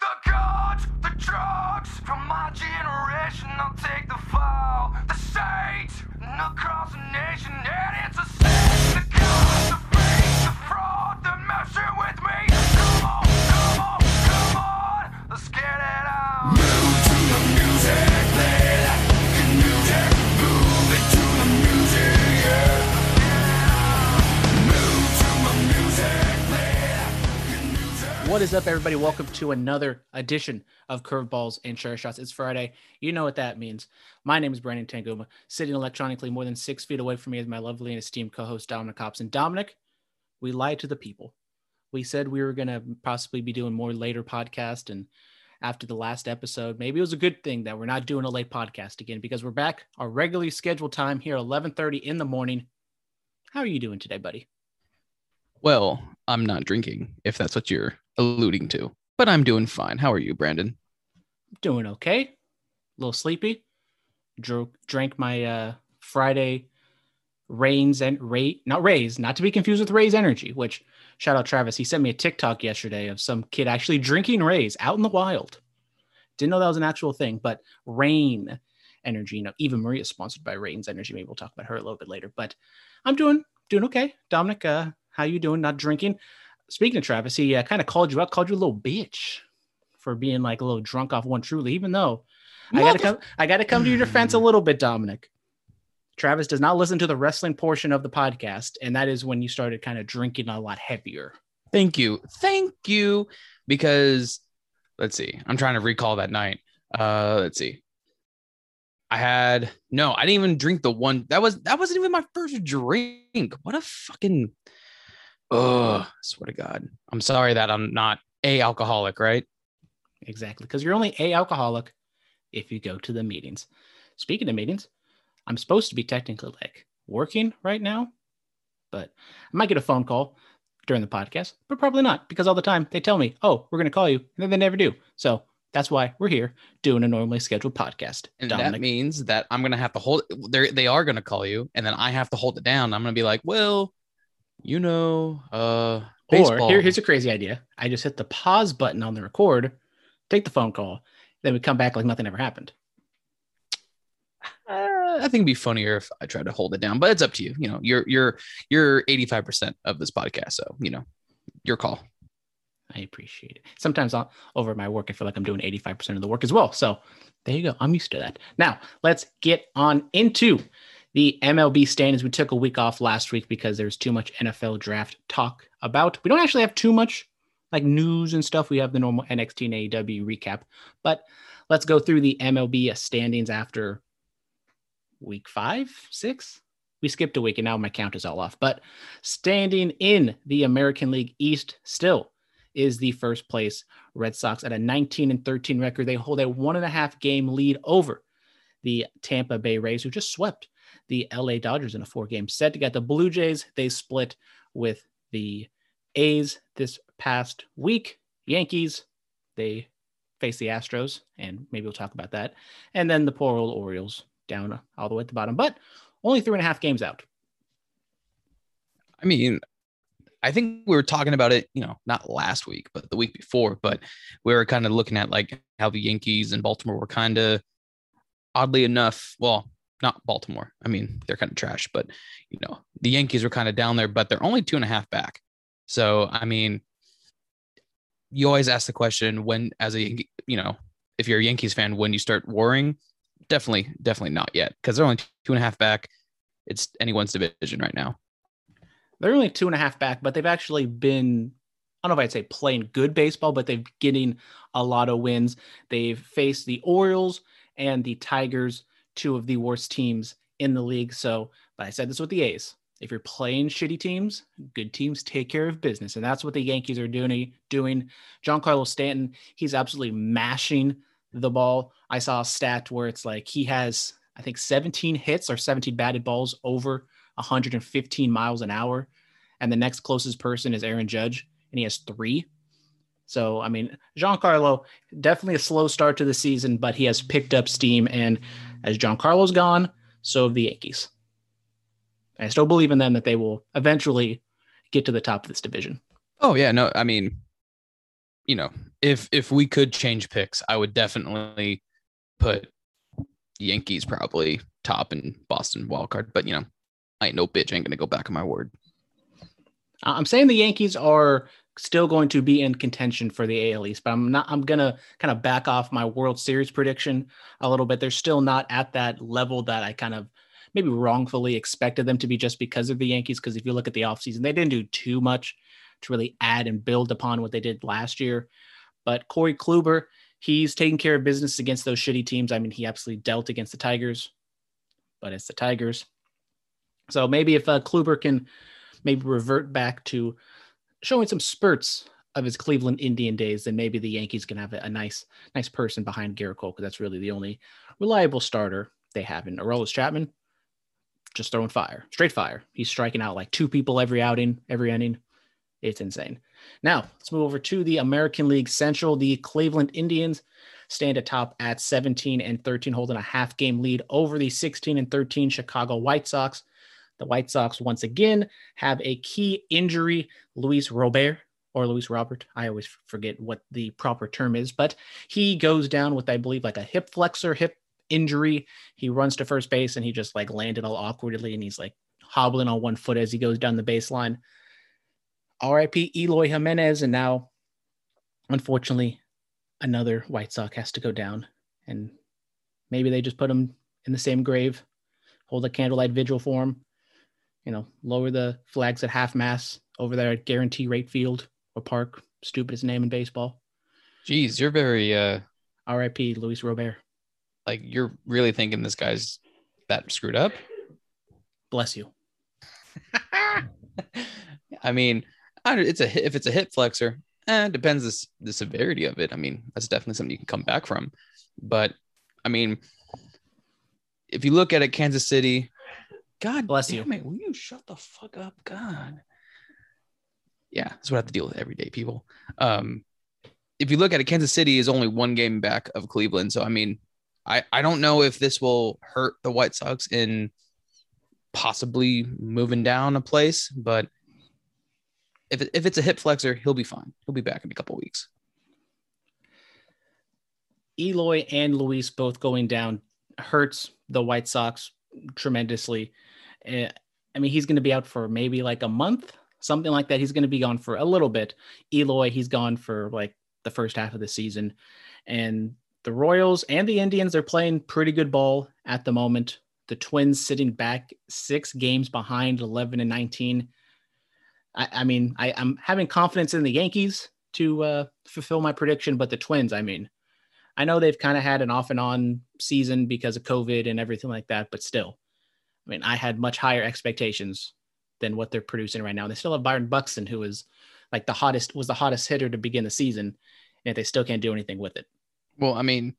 the guns, the drugs from my generation. I'll take the fall, the state, and across the nation. What is up, everybody? Welcome to another edition of Curveballs and Chair Shots. It's Friday. You know what that means. My name is Brandon Tanguma. Sitting electronically more than six feet away from me is my lovely and esteemed co-host Dominic Hobson. Dominic, we lied to the people. We said we were going to possibly be doing more later podcast, and after the last episode, maybe it was a good thing that we're not doing a late podcast again because we're back our regularly scheduled time here, 11:30 in the morning. How are you doing today, buddy? Well, I'm not drinking, if that's what you're alluding to. But I'm doing fine. How are you, Brandon? doing okay. A little sleepy. Dro- drank my uh, Friday Rains and Ray, not Rays, not to be confused with Raze Energy. Which shout out Travis. He sent me a TikTok yesterday of some kid actually drinking Raze out in the wild. Didn't know that was an actual thing, but Reign Energy. You know, Eva Marie is sponsored by Rains Energy. Maybe we'll talk about her a little bit later. But I'm doing doing okay. Dominic, uh, how you doing? Not drinking. Speaking of Travis, he uh, kind of called you out, called you a little bitch for being like a little drunk off one truly, even though I gotta come I gotta come to your defense a little bit, Dominic. Travis does not listen to the wrestling portion of the podcast, and that is when you started kind of drinking a lot heavier. Thank you. Thank you. Because let's see. I'm trying to recall that night. Uh let's see. I had no, I didn't even drink the one that was that wasn't even my first drink. What a fucking oh swear to God. I'm sorry that I'm not a alcoholic, right? Exactly, because you're only a alcoholic if you go to the meetings. Speaking of meetings, I'm supposed to be technically like working right now, but I might get a phone call during the podcast, but probably not because all the time they tell me, "Oh, we're going to call you," and then they never do. So that's why we're here doing a normally scheduled podcast. And that means that I'm gonna have to hold they they are gonna call you, and then I have to hold it down. I'm gonna be like, well, you know, uh or here, here's a crazy idea: I just hit the pause button on the record, take the phone call, then we come back like nothing ever happened. Uh, I think it'd be funnier if I tried to hold it down, but it's up to you. You know, you're you're you're 85% of this podcast, so you know, your call. I appreciate it. Sometimes I'll, over my work, I feel like I'm doing 85% of the work as well. So there you go. I'm used to that. Now let's get on into the MLB standings. We took a week off last week because there's too much NFL draft talk about. We don't actually have too much like news and stuff. We have the normal NXT and AEW recap, but let's go through the MLB standings after week five, six. We skipped a week and now my count is all off. But standing in the American League East still is the first place Red Sox at a 19 and 13 record. They hold a one and a half game lead over the Tampa Bay Rays, who just swept the LA Dodgers in a four game set. You got the Blue Jays. They split with the A's this past week. Yankees, they face the Astros, and maybe we'll talk about that. And then the poor old Orioles down all the way at the bottom, but only three and a half games out. I mean, I think we were talking about it, you know, not last week, but the week before, but we were kind of looking at like how the Yankees and Baltimore were kind of oddly enough, well, not Baltimore. I mean, they're kind of trash, but you know, the Yankees were kind of down there, but they're only two and a half back. So, I mean, you always ask the question when, as a, you know, if you're a Yankees fan, when you start worrying, definitely, definitely not yet because they're only two and a half back. It's anyone's division right now. They're only two and a half back, but they've actually been, I don't know if I'd say playing good baseball, but they've getting a lot of wins. They've faced the Orioles and the Tigers, two of the worst teams in the league. So, but I said this with the A's. If you're playing shitty teams, good teams take care of business. And that's what the Yankees are doing. Doing Giancarlo Stanton, he's absolutely mashing the ball. I saw a stat where it's like he has, I think, 17 hits or 17 batted balls over 115 miles an hour. And the next closest person is Aaron Judge, and he has three. So, I mean, Giancarlo, definitely a slow start to the season, but he has picked up steam. And as Giancarlo's gone, so have the Yankees. I still believe in them that they will eventually get to the top of this division. Oh yeah, no, I mean, you know, if if we could change picks, I would definitely put Yankees probably top and Boston wild card. But you know, I ain't no bitch. I ain't gonna go back on my word. I'm saying the Yankees are still going to be in contention for the AL East, but I'm not. I'm gonna kind of back off my World Series prediction a little bit. They're still not at that level that I kind of maybe wrongfully expected them to be just because of the Yankees. Because if you look at the offseason, they didn't do too much to really add and build upon what they did last year. But Corey Kluber, he's taking care of business against those shitty teams. I mean, he absolutely dealt against the Tigers, but it's the Tigers. So maybe if uh, Kluber can maybe revert back to showing some spurts of his Cleveland Indian days, then maybe the Yankees can have a, nice, nice person behind Gerrit Cole because that's really the only reliable starter they have in Aroldis Chapman just throwing fire, straight fire. He's striking out like two people every outing, every inning. It's insane. Now let's move over to the American League Central. The Cleveland Indians stand atop at 17 and 13, holding a half game lead over the 16 and 13 Chicago White Sox. The White Sox once again have a key injury. Luis Robert or Luis Robert, I always forget what the proper term is, but he goes down with, I believe, like a hip flexor, hip injury. He runs to first base and he just like landed all awkwardly and he's like hobbling on one foot as he goes down the baseline. RIP Eloy Jimenez. And now, unfortunately, another White Sox has to go down. And maybe they just put him in the same grave, hold a candlelight vigil for him, you know, lower the flags at half mass over there at Guaranteed Rate Field or Park, stupidest name in baseball. Jeez, you're very uh RIP Luis Robert. like you're really thinking this guy's that screwed up. Bless you. I mean, it's a if it's a hip flexor, eh, it depends the, the severity of it. I mean, that's definitely something you can come back from. But I mean, if you look at it, Kansas City, God Bless you. it, will you shut the fuck up, God? Yeah, that's what I have to deal with every day, people. Um, if you look at it, Kansas City is only one game back of Cleveland. So I mean, I I don't know if this will hurt the White Sox in possibly moving down a place, but if, it, if it's a hip flexor, he'll be fine. He'll be back in a couple weeks. Eloy and Luis both going down hurts the White Sox tremendously. Uh, I mean, he's going to be out for maybe like a month, something like that. He's going to be gone for a little bit. Eloy, he's gone for like the first half of the season. And the Royals and the Indians are playing pretty good ball at the moment. The Twins sitting back six games behind 11 and 19. I, I mean, I, I'm having confidence in the Yankees to uh, fulfill my prediction, but the Twins, I mean, I know they've kind of had an off and on season because of COVID and everything like that, but still, I mean, I had much higher expectations than what they're producing right now. They still have Byron Buxton, who is like the hottest, was the hottest hitter to begin the season, and they still can't do anything with it. Well, I mean,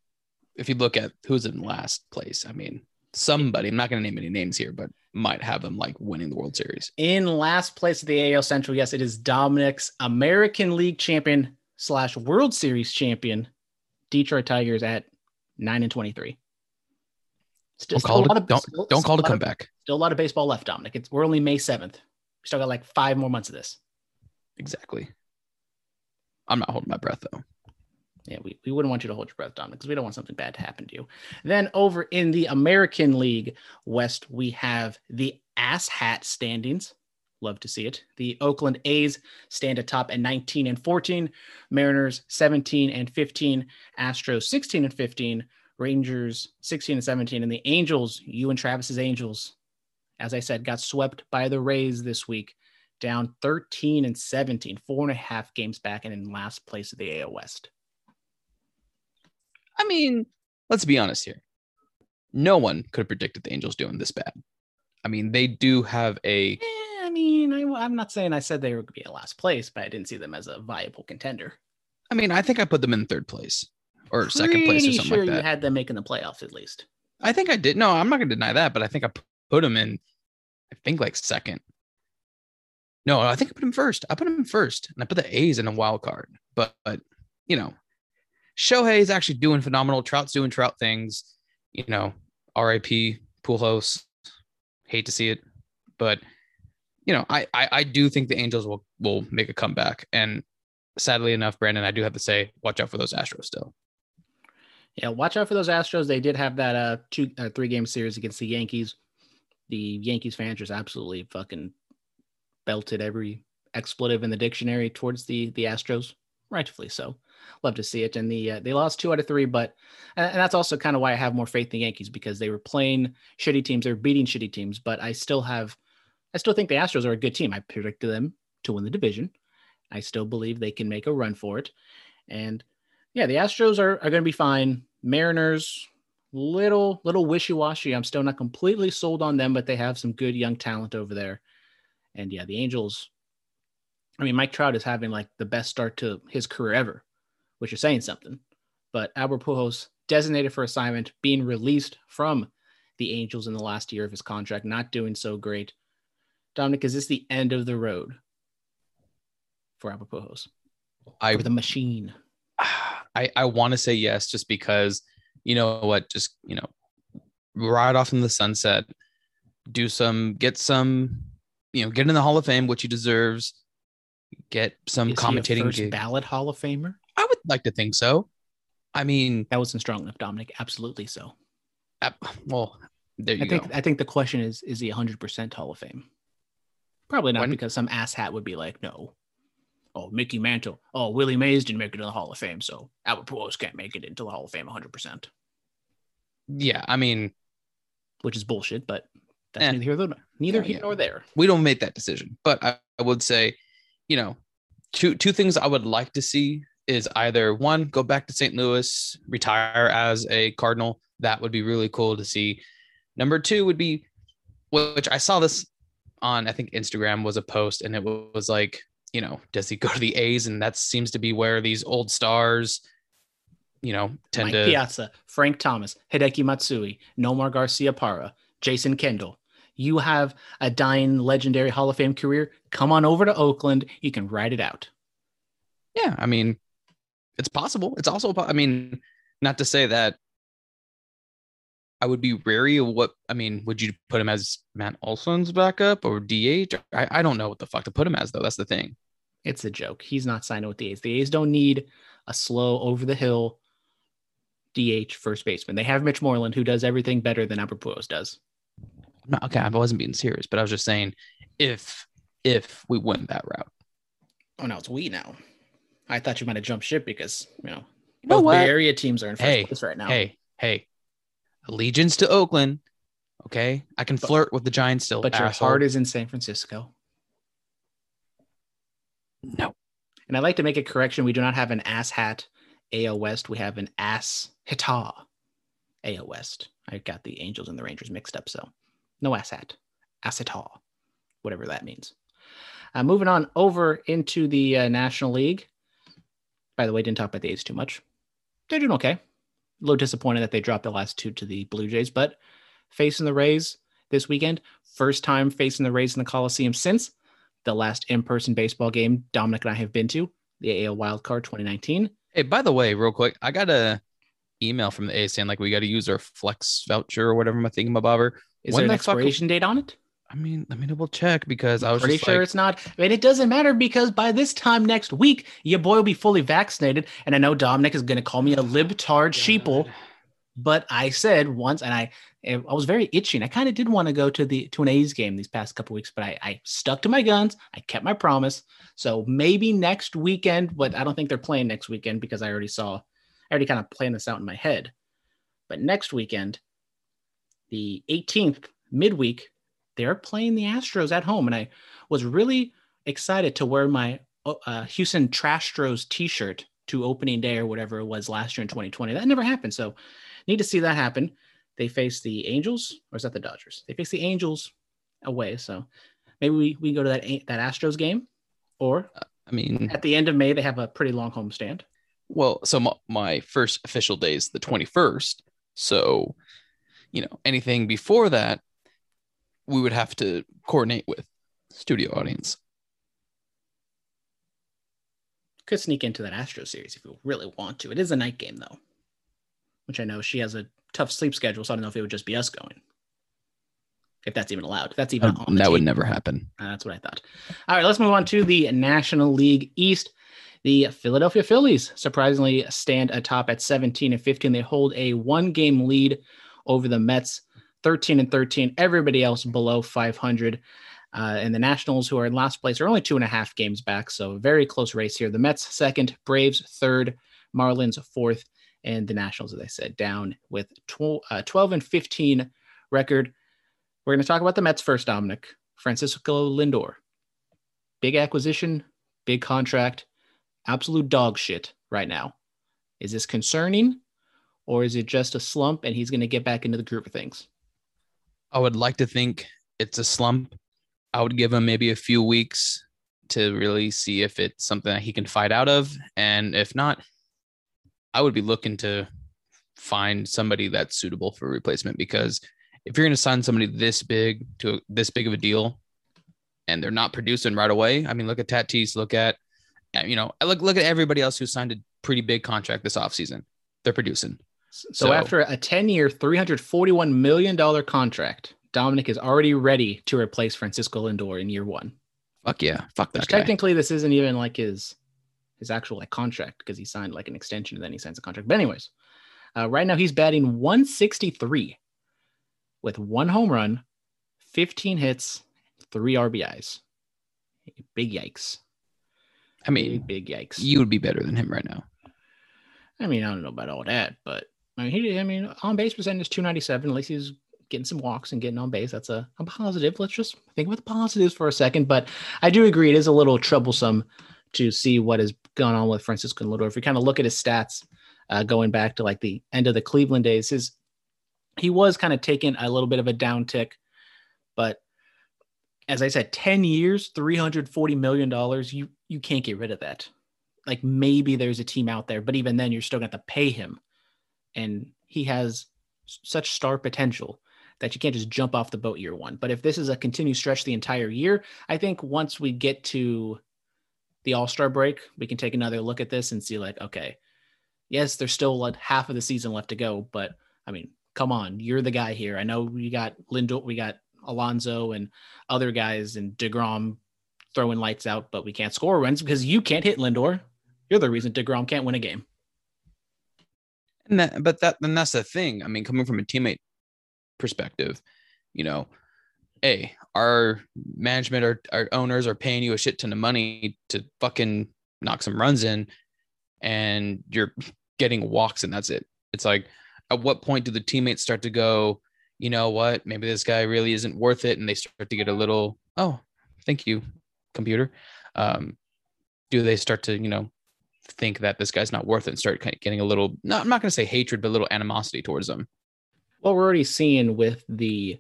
if you look at who's in last place, I mean, somebody, I'm not going to name any names here, but might have them like winning the World Series. In last place of the AL Central, yes, it is Dominic's American League champion slash World Series champion, Detroit Tigers at nine and twenty-three. Still, Don't call it, a, don't, still- don't call it a lot of- comeback. Still a lot of baseball left, Dominic. It's we're only May seventh. We still got like five more months of this. Exactly. I'm not holding my breath though. Yeah, we, we wouldn't want you to hold your breath, Dominic, because we don't want something bad to happen to you. Then over in the American League West, we have the ass hat standings. Love to see it. The Oakland A's stand atop at 19 and 14, Mariners 17 and 15, Astros 16 and 15, Rangers 16 and 17, and the Angels, you and Travis's Angels, as I said, got swept by the Rays this week, down 13 and 17, four and a half games back, and in last place of the AL West. I mean, let's be honest here. No one could have predicted the Angels doing this bad. I mean, they do have a Eh, I mean, I, am not saying I said they were going to be at last place, but I didn't see them as a viable contender. I mean, I think I put them in third place or second place or something sure like that. you had them making the playoffs at least. I think I did. No, I'm not going to deny that, but I think I put them in, I think like second. No, I think I put him first. I put him in first, and I put the A's in a wild card. But, but you know, Shohei is actually doing phenomenal. Trout's doing Trout things. You know, R.I.P. Pujols. Hate to see it, but you know, I, I I do think the Angels will will make a comeback, and sadly enough, Brandon, I do have to say, watch out for those Astros still. Yeah, watch out for those Astros. They did have that uh two uh, three game series against the Yankees. The Yankees fans just absolutely fucking belted every expletive in the dictionary towards the the Astros, rightfully so. Love to see it. And the uh, they lost two out of three, but and, that's also kind of why I have more faith in the Yankees because they were playing shitty teams, they were beating shitty teams, but I still have, I still think the Astros are a good team. I predicted them to win the division. I still believe they can make a run for it, and yeah, the Astros are, are going to be fine. Mariners, little little wishy washy. I'm still not completely sold on them, but they have some good young talent over there. And yeah, the Angels. I mean, Mike Trout is having like the best start to his career ever, which is saying something. But Albert Pujols designated for assignment, being released from the Angels in the last year of his contract, not doing so great. Dominic, is this the end of the road for Albert Pujols? I For the machine. I, I want to say yes, just because you know what, just you know, ride off in the sunset, do some, get some, you know, get in the Hall of Fame, which he deserves. Get some Is commentating first gig. ballot Hall of Famer? I would like to think so. I mean, That wasn't strong enough, Dominic. Absolutely so. uh, well, there you I think go. I think the question is is he 100% Hall of Fame? Probably not When- because some asshat would be like, no. Oh, Mickey Mantle. Oh, Willie Mays didn't make it in the Hall of Fame, so Albert Pujols can't make it into the Hall of Fame 100%, Yeah, I mean, which is bullshit, but that's Eh. neither here nor neither Yeah, here nor there. we don't make that decision. But I, I would say, you know, two two things I would like to see is either one, go back to St. Louis, retire as a Cardinal. That would be really cool to see. Number two would be, which I saw this on, I think Instagram was a post, and it was like, you know, does he go to the A's? And that seems to be where these old stars, you know, tend Mike to. Piazza, Frank Thomas, Hideki Matsui, Nomar Garciaparra, Jason Kendall. You have a dying legendary Hall of Fame career. Come on over to Oakland. You can ride it out. Yeah, I mean, it's possible. It's also, I mean, not to say that I would be wary of what, I mean, would you put him as Matt Olson's backup or DH? I, I don't know what the fuck to put him as, though. That's the thing. It's a joke. He's not signing with the A's. The A's don't need a slow, over the hill DH first baseman. They have Mitch Moreland, who does everything better than Albert Pujols does. Okay, I wasn't being serious, but I was just saying if if we went that route. Oh no, it's we now. I thought you might have jumped ship because you know You both? Bay Area teams are in first Hey, place right now. Hey, hey, allegiance to Oakland. Okay, I can But- flirt with the Giants still. but your heart is in San Francisco. No. And I'd like to make a correction. We do not have an ass hat AL West. We have an ass hita AL West. I got the Angels and the Rangers mixed up. So no ass hat, ass hita, whatever that means. Uh, moving on over into the uh, National League. By the way, didn't talk about the A's too much. They're doing okay. A little disappointed that they dropped the last two to the Blue Jays, but facing the Rays this weekend, first time facing the Rays in the Coliseum since the last in-person baseball game Dominic and I have been to, the AL Wildcard 2019. Hey, by the way, real quick, I got a email from the A saying like we got to use our flex voucher or whatever my thingamabobber. Is When there an the fuck- expiration date on it? I mean, let me double check because I was Pretty just sure like, it's not. I mean, it doesn't matter because by this time next week, your boy will be fully vaccinated. And I know Dominic is going to call me a libtard sheeple, God. But I said once, and I I was very itching. I kind of did want to go to the to an A's game these past couple weeks, but I, I stuck to my guns. I kept my promise. So maybe next weekend, but I don't think they're playing next weekend because I already saw, I already kind of planned this out in my head. But next weekend, the 18th midweek, they're playing the Astros at home, and I was really excited to wear my uh, Houston Trashtros T-shirt to opening day or whatever it was last year in 2020. That never happened, so need to see that happen. They face the Angels, or is that the Dodgers? They face the Angels away, so maybe we, we go to that that Astros game, or uh, I mean, at the end of May they have a pretty long homestand. well, so my, my first official day is the 21st. So, you know, anything before that, we would have to coordinate with studio audience. Could sneak into that Astros series if you really want to. It is a night game though, which I know she has a tough sleep schedule, so I don't know if it would just be us going. If that's even allowed. That's even the that would never happen. Uh, that's what I thought. All right, let's move on to the National League East. The Philadelphia Phillies surprisingly stand atop at 17 and 15. They hold a one game lead over the Mets, 13 and 13. Everybody else below 500. Uh, and the Nationals, who are in last place, are only two and a half games back. So, very close race here. The Mets second, Braves third, Marlins fourth, and the Nationals, as I said, down with tw- uh, 12 and 15 record. We're going to talk about the Mets first, Dominic. Francisco Lindor. Big acquisition, big contract, absolute dog shit right now. Is this concerning or is it just a slump and he's going to get back into the group of things? I would like to think it's a slump. I would give him maybe a few weeks to really see if it's something that he can fight out of. And if not, I would be looking to find somebody that's suitable for replacement because if you're going to sign somebody this big to this big of a deal and they're not producing right away, I mean, look at Tatis, look at, uh, you know, look, look at everybody else who signed a pretty big contract this offseason. They're producing. So, so after a 10 year, $341 million contract, Dominic is already ready to replace Francisco Lindor in year one. Fuck yeah. Fuck that. Which technically, this isn't even like his his actual like contract because he signed like an extension and then he signs a contract. But anyways, uh, right now he's batting 163 with one home run, 15 hits, three RBIs. Big yikes. I mean, big, big yikes. You would be better than him right now. I mean, I don't know about all that, but I mean, he, I mean, on base percentage is 297. At least he's getting some walks and getting on base. That's a, a positive. Let's just think about the positives for a second. But I do agree, it is a little troublesome to see what has gone on with Francisco Lindor. If you kind of look at his stats uh, going back to like the end of the Cleveland days, his he was kind of taking a little bit of a downtick, but as I said, 10 years, $340 million, you you can't get rid of that. Like maybe there's a team out there, but even then you're still going to pay him. And he has such star potential that you can't just jump off the boat year one. But if this is a continued stretch the entire year, I think once we get to the All Star break, we can take another look at this and see, like, okay, yes, there's still like half of the season left to go, but I mean, come on, you're the guy here. I know we got Lindor, we got Alonso and other guys and DeGrom throwing lights out, but we can't score runs because you can't hit Lindor. You're the reason DeGrom can't win a game. And that, but that, then that's the thing. I mean, coming from a teammate perspective, you know, hey, our management or our owners are paying you a shit ton of money to fucking knock some runs in and you're getting walks and that's it. It's like, at what point do the teammates start to go, you know what, maybe this guy really isn't worth it? And they start to get a little, oh, thank you, computer. Um, do they start to, you know, think that this guy's not worth it and start kind of getting a little, I'm not going to say hatred, but a little animosity towards them? We're already seeing with the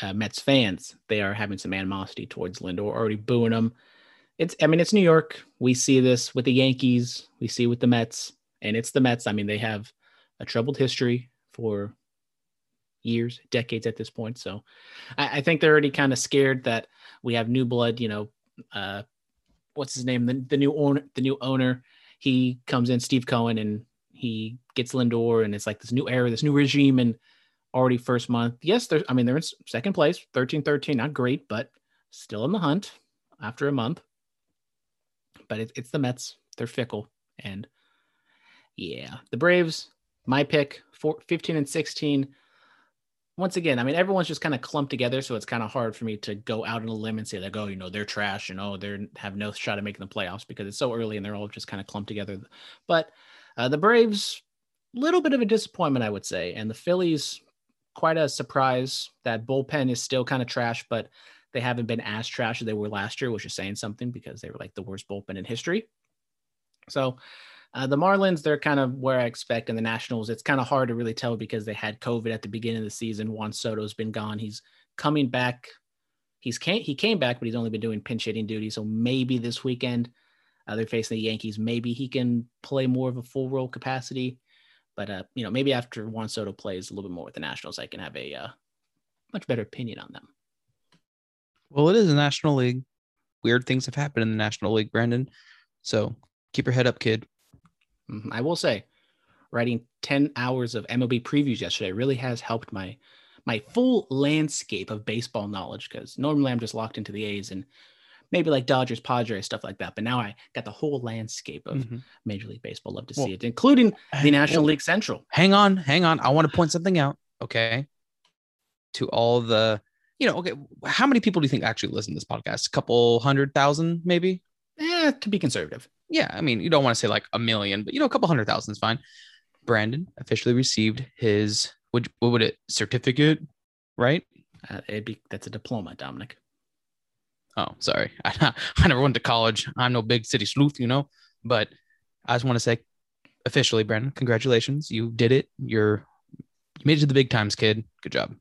uh, Mets fans, they are having some animosity towards Lindor, already booing him. It's, I mean, it's New York. We see this with the Yankees, we see with the Mets, and it's the Mets. I mean, they have a troubled history for years, decades at this point. So I, I think they're already kind of scared that we have new blood. You know, uh, what's his name? The, the new owner, the new owner. He comes in, Steve Cohen, and he gets Lindor, and it's like this new era, this new regime, and already first month. Yes. I mean, they're in second place, 13-13, not great, but still in the hunt after a month. But it, it's the Mets. They're fickle, and yeah, the Braves my pick, four, 15 and 16. Once again, I mean, everyone's just kind of clumped together, so it's kind of hard for me to go out on a limb and say like, oh, you know, they're trash and oh, they have no shot at making the playoffs because it's so early and they're all just kind of clumped together. But uh, the Braves, little bit of a disappointment, I would say, and the Phillies, quite a surprise. That bullpen is still kind of trash, but they haven't been as trash as they were last year, which is saying something because they were like the worst bullpen in history. So uh, the Marlins, they're kind of where I expect, and the Nationals, it's kind of hard to really tell because they had COVID at the beginning of the season. Juan Soto's been gone. He's coming back. He's came, he came back, but he's only been doing pinch hitting duty. So maybe this weekend uh, they're facing the Yankees. Maybe he can play more of a full role capacity. But uh, you know, maybe after Juan Soto plays a little bit more with the Nationals, I can have a uh, much better opinion on them. Well, it is a National League. Weird things have happened in the National League, Brandon. So keep your head up, kid. Mm-hmm. I will say, writing 10 hours of MLB previews yesterday really has helped my my full landscape of baseball knowledge because normally I'm just locked into the A's and maybe like Dodgers, Padres, stuff like that. But now I got the whole landscape of Mhm. Major League Baseball. Love to Well, see it, including the National well, League Central. hang on, hang on. I want to point something out, okay? To all the, you know, okay, how many people do you think actually listen to this podcast? A couple hundred thousand, maybe? Eh, to be conservative. Yeah, I mean, you don't want to say like a million, but you know, a couple hundred thousand is fine. Brandon officially received his what, what would it certificate, right? Uh, it'd be that's a diploma, Dominic. Oh, sorry. I, I never went to college. I'm no big city sleuth, you know. But I just want to say, officially, Brandon, congratulations. You did it. You're you made it to the big times, kid. Good job.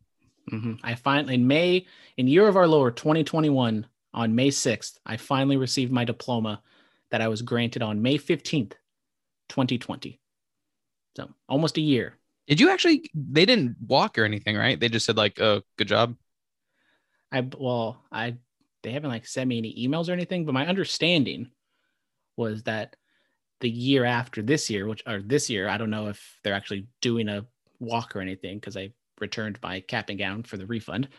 hmm I finally in May in year of our Lord 2021 on May 6th, I finally received my diploma that I was granted on May 15th, 2020. So almost a year. Did you actually? They didn't walk or anything, right? They just said like, "Oh, good job." I well, I they haven't like sent me any emails or anything, but my understanding was that the year after this year, which or this year, I don't know if they're actually doing a walk or anything because I returned my cap and gown for the refund.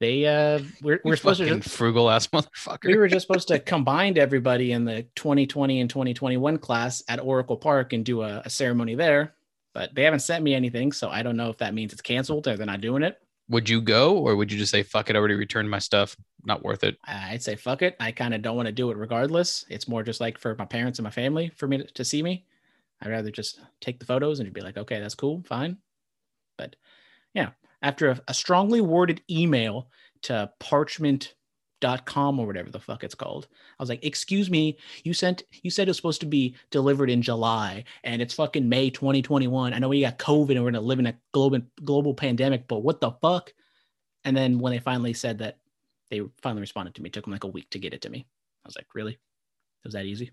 They uh we're, we're supposed to just, frugal ass motherfucker. we were just supposed to combine everybody in the 2020 and 2021 class at Oracle Park and do a, a ceremony there, but they haven't sent me anything, so I don't know if that means it's canceled or they're not doing it. Would you go, or would you just say, "Fuck it, I already returned my stuff. Not worth it." I'd say fuck it. I kind of don't want to do it regardless. It's more just like for my parents and my family for me to, to see me. I'd rather just take the photos and be like, okay, that's cool, fine. But yeah, after a, a strongly worded email to parchment.com or whatever the fuck it's called, I was like, excuse me, you sent you said it was supposed to be delivered in July and it's fucking May 2021. I know we got COVID and we're gonna live in a global global pandemic, but what the fuck? And then when they finally said that they finally responded to me. It took them like a week to get it to me. I was like, really? It was that easy?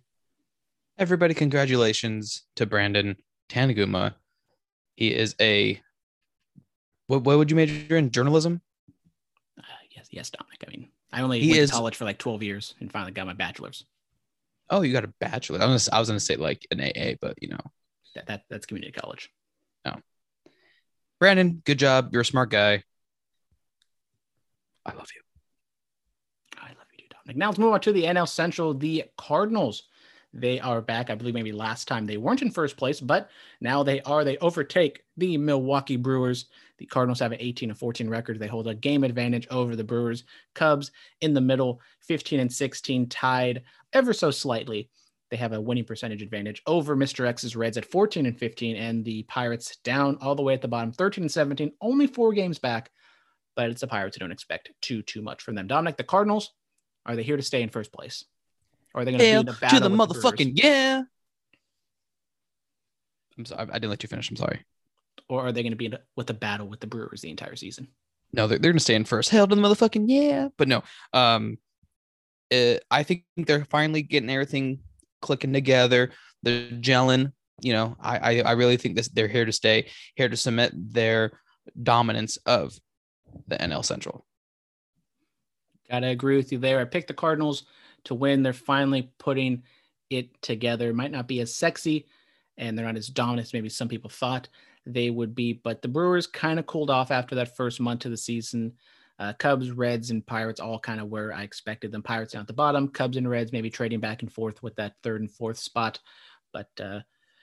Everybody, congratulations to Brandon Tanaguma. He is a what? What would you major in? Journalism. Uh, yes, yes, Dominic. I mean, I only He went is- to college for like 12 years and finally got my bachelor's. Oh, you got a bachelor. I was, I was gonna say like an AA, but you know, That, that that's community college. Oh. Brandon, good job. You're a smart guy. I love you. I love you, too, Dominic. Now let's move on to the NL Central. The Cardinals. They are back. I believe maybe last time they weren't in first place, but now they are. They overtake the Milwaukee Brewers. The Cardinals have an 18 and 14 record. They hold a game advantage over the Brewers. Cubs in the middle, 15 and 16, tied ever so slightly. They have a winning percentage advantage over Mr. X's Reds at 14 and 15, and the Pirates down all the way at the bottom, 13 and 17, only four games back. But it's the Pirates who don't expect too too much from them. Dominic, the Cardinals, are they here to stay in first place? Or are they going to be Hell in the to the with Brewers? motherfucking yeah. I'm sorry. I didn't let you finish. I'm sorry. or are they going to be in a, with the battle with the Brewers the entire season? No, they're, they're gonna stay in first. Hell to the motherfucking yeah. But no, um, uh, I think they're finally getting everything clicking together. They're gelling. You know, I I, I really think this they're here to stay, here to cement their dominance of the NL Central. Gotta agree with you there. I picked the Cardinals to win. They're finally putting it together. Might not be as sexy and they're not as dominant as maybe some people thought they would be, but the Brewers kind of cooled off after that first month of the season. Uh, Cubs, Reds, and Pirates all kind of where I expected them. Pirates down at the bottom, Cubs and Reds maybe trading back and forth with that third and fourth spot. But, uh,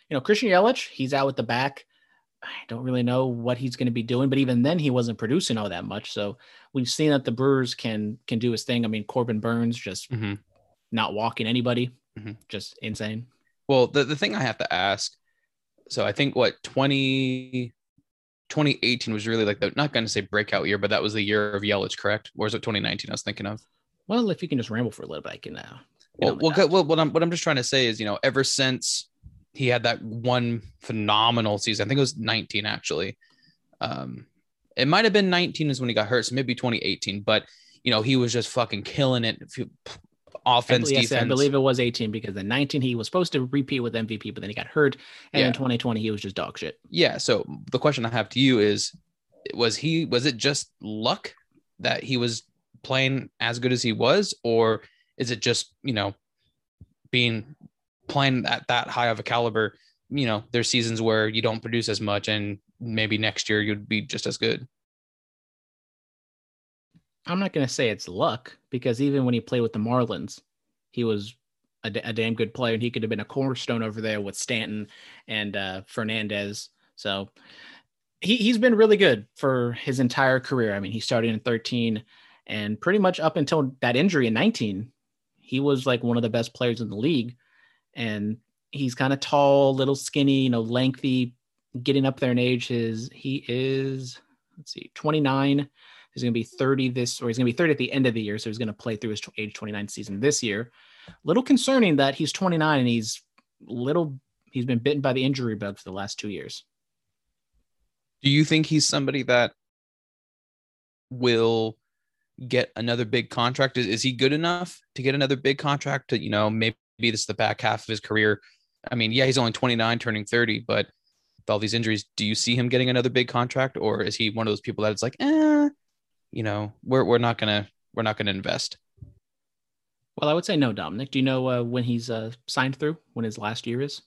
you know, Christian Yelich, he's out with the back. I don't really know what he's going to be doing, but even then he wasn't producing all that much. So we've seen that the Brewers can can do his thing. I mean, Corbin Burnes just Mm-hmm. not walking anybody, Mhm. just insane. Well, the, the thing I have to ask, so I think what 20, 2018 was really like the not going to say breakout year, but that was the year of Yelich, correct? Or is it 2019? I was thinking of. Well, if you can just ramble for a little bit, I can. Uh, Well, well, well, what I'm what I'm just trying to say is, you know, ever since he had that one phenomenal season, I think it was 19 actually. Um, it might have been 19 is when he got hurt, so maybe 2018. But you know, he was just fucking killing it. You- I Offense, believe, defense. I believe it was 18 because in 19 he was supposed to repeat with MVP, but then he got hurt, and Yeah. in 2020 he was just dog shit. yeah. So the question I have to you is, was he was it just luck that he was playing as good as he was, or is it just you know being playing at that high of a caliber? You know, there's seasons where you don't produce as much, and maybe next year you'd be just as good. I'm not going to say it's luck because even when he played with the Marlins, he was a, a damn good player and he could have been a cornerstone over there with Stanton and uh, Fernandez. So he, he's been really good for his entire career. I mean, he started in 13 and pretty much up until that injury in 19, he was like one of the best players in the league. And he's kind of tall, little skinny, you know, lengthy, getting up there in age. His he is let's see, 29. He's going to be 30 this, or he's going to be 30 at the end of the year. So he's going to play through his age 29 season this year. Little concerning that he's 29 and he's little. He's been bitten by the injury bug for the last two years. Do you think he's somebody that will get another big contract? Is, is he good enough to get another big contract? To you know, maybe this is the back half of his career. I mean, yeah, he's only 29, turning 30, but with all these injuries, do you see him getting another big contract, or is he one of those people that it's like, eh, you know, we're we're not gonna we're not gonna invest? Well, I would say no, Dominic. Do you know uh, when he's uh, signed through? When his last year is?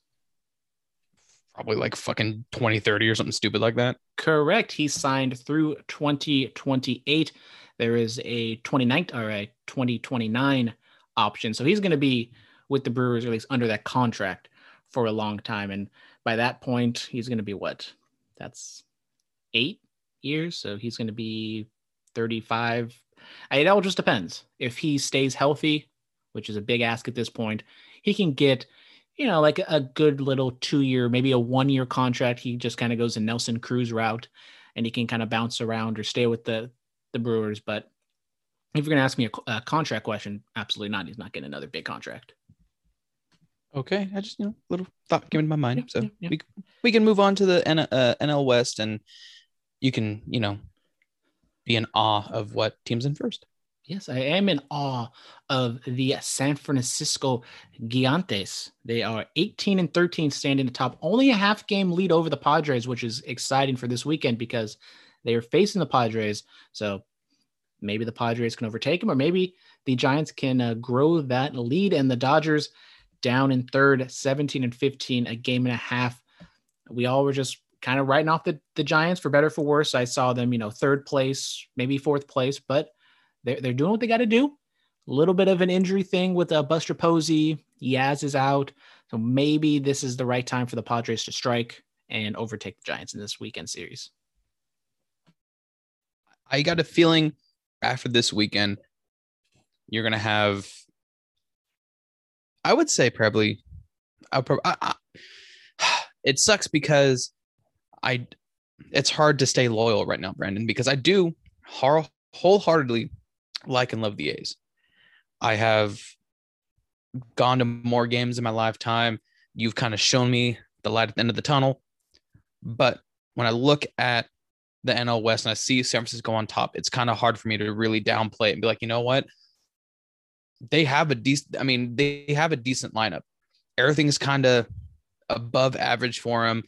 Probably like fucking 2030 or something stupid like that. Correct. He signed through 2028. There is a 29 or a 2029 option. So he's going to be with the Brewers, or at least under that contract for a long time. And by that point, he's going to be what? That's eight years. So he's going to be 35. It all just depends. If he stays healthy, which is a big ask at this point, he can get, you know, like a good little two year, maybe a one year contract. He just kind of goes a Nelson Cruz route and he can kind of bounce around or stay with the, the Brewers. But if you're going to ask me a, a contract question, absolutely not. He's not getting another big contract. Okay, I just you know a little thought came into my mind, Yeah, so yeah, yeah. we we can move on to the N, uh, NL West, and you can you know be in awe of what teams in first. Yes, I am in awe of the San Francisco Gigantes. They are 18 and 13 standing atop, only a half game lead over the Padres, which is exciting for this weekend because they are facing the Padres. So maybe the Padres can overtake them, or maybe the Giants can uh, grow that lead. And the Dodgers down in third, 17 and 15, a game and a half. We all were just kind of writing off the, the Giants for better for worse. I saw them, you know, third place, maybe fourth place, but they're, they're doing what they got to do. A little bit of an injury thing with uh, Buster Posey. Yaz is out. So maybe this is the right time for the Padres to strike and overtake the Giants in this weekend series. I got a feeling after this weekend, you're gonna have. I would say probably. I, I, I, it sucks because I. It's hard to stay loyal right now, Brandon, because I do whole- wholeheartedly like and love the A's. I have gone to more games in my lifetime. You've kind of shown me the light at the end of the tunnel. But when I look at the NL West and I see San Francisco on top, it's kind of hard for me to really downplay it and be like, you know what? They have a decent, I mean, they have a decent lineup. Everything's kind of above average for them.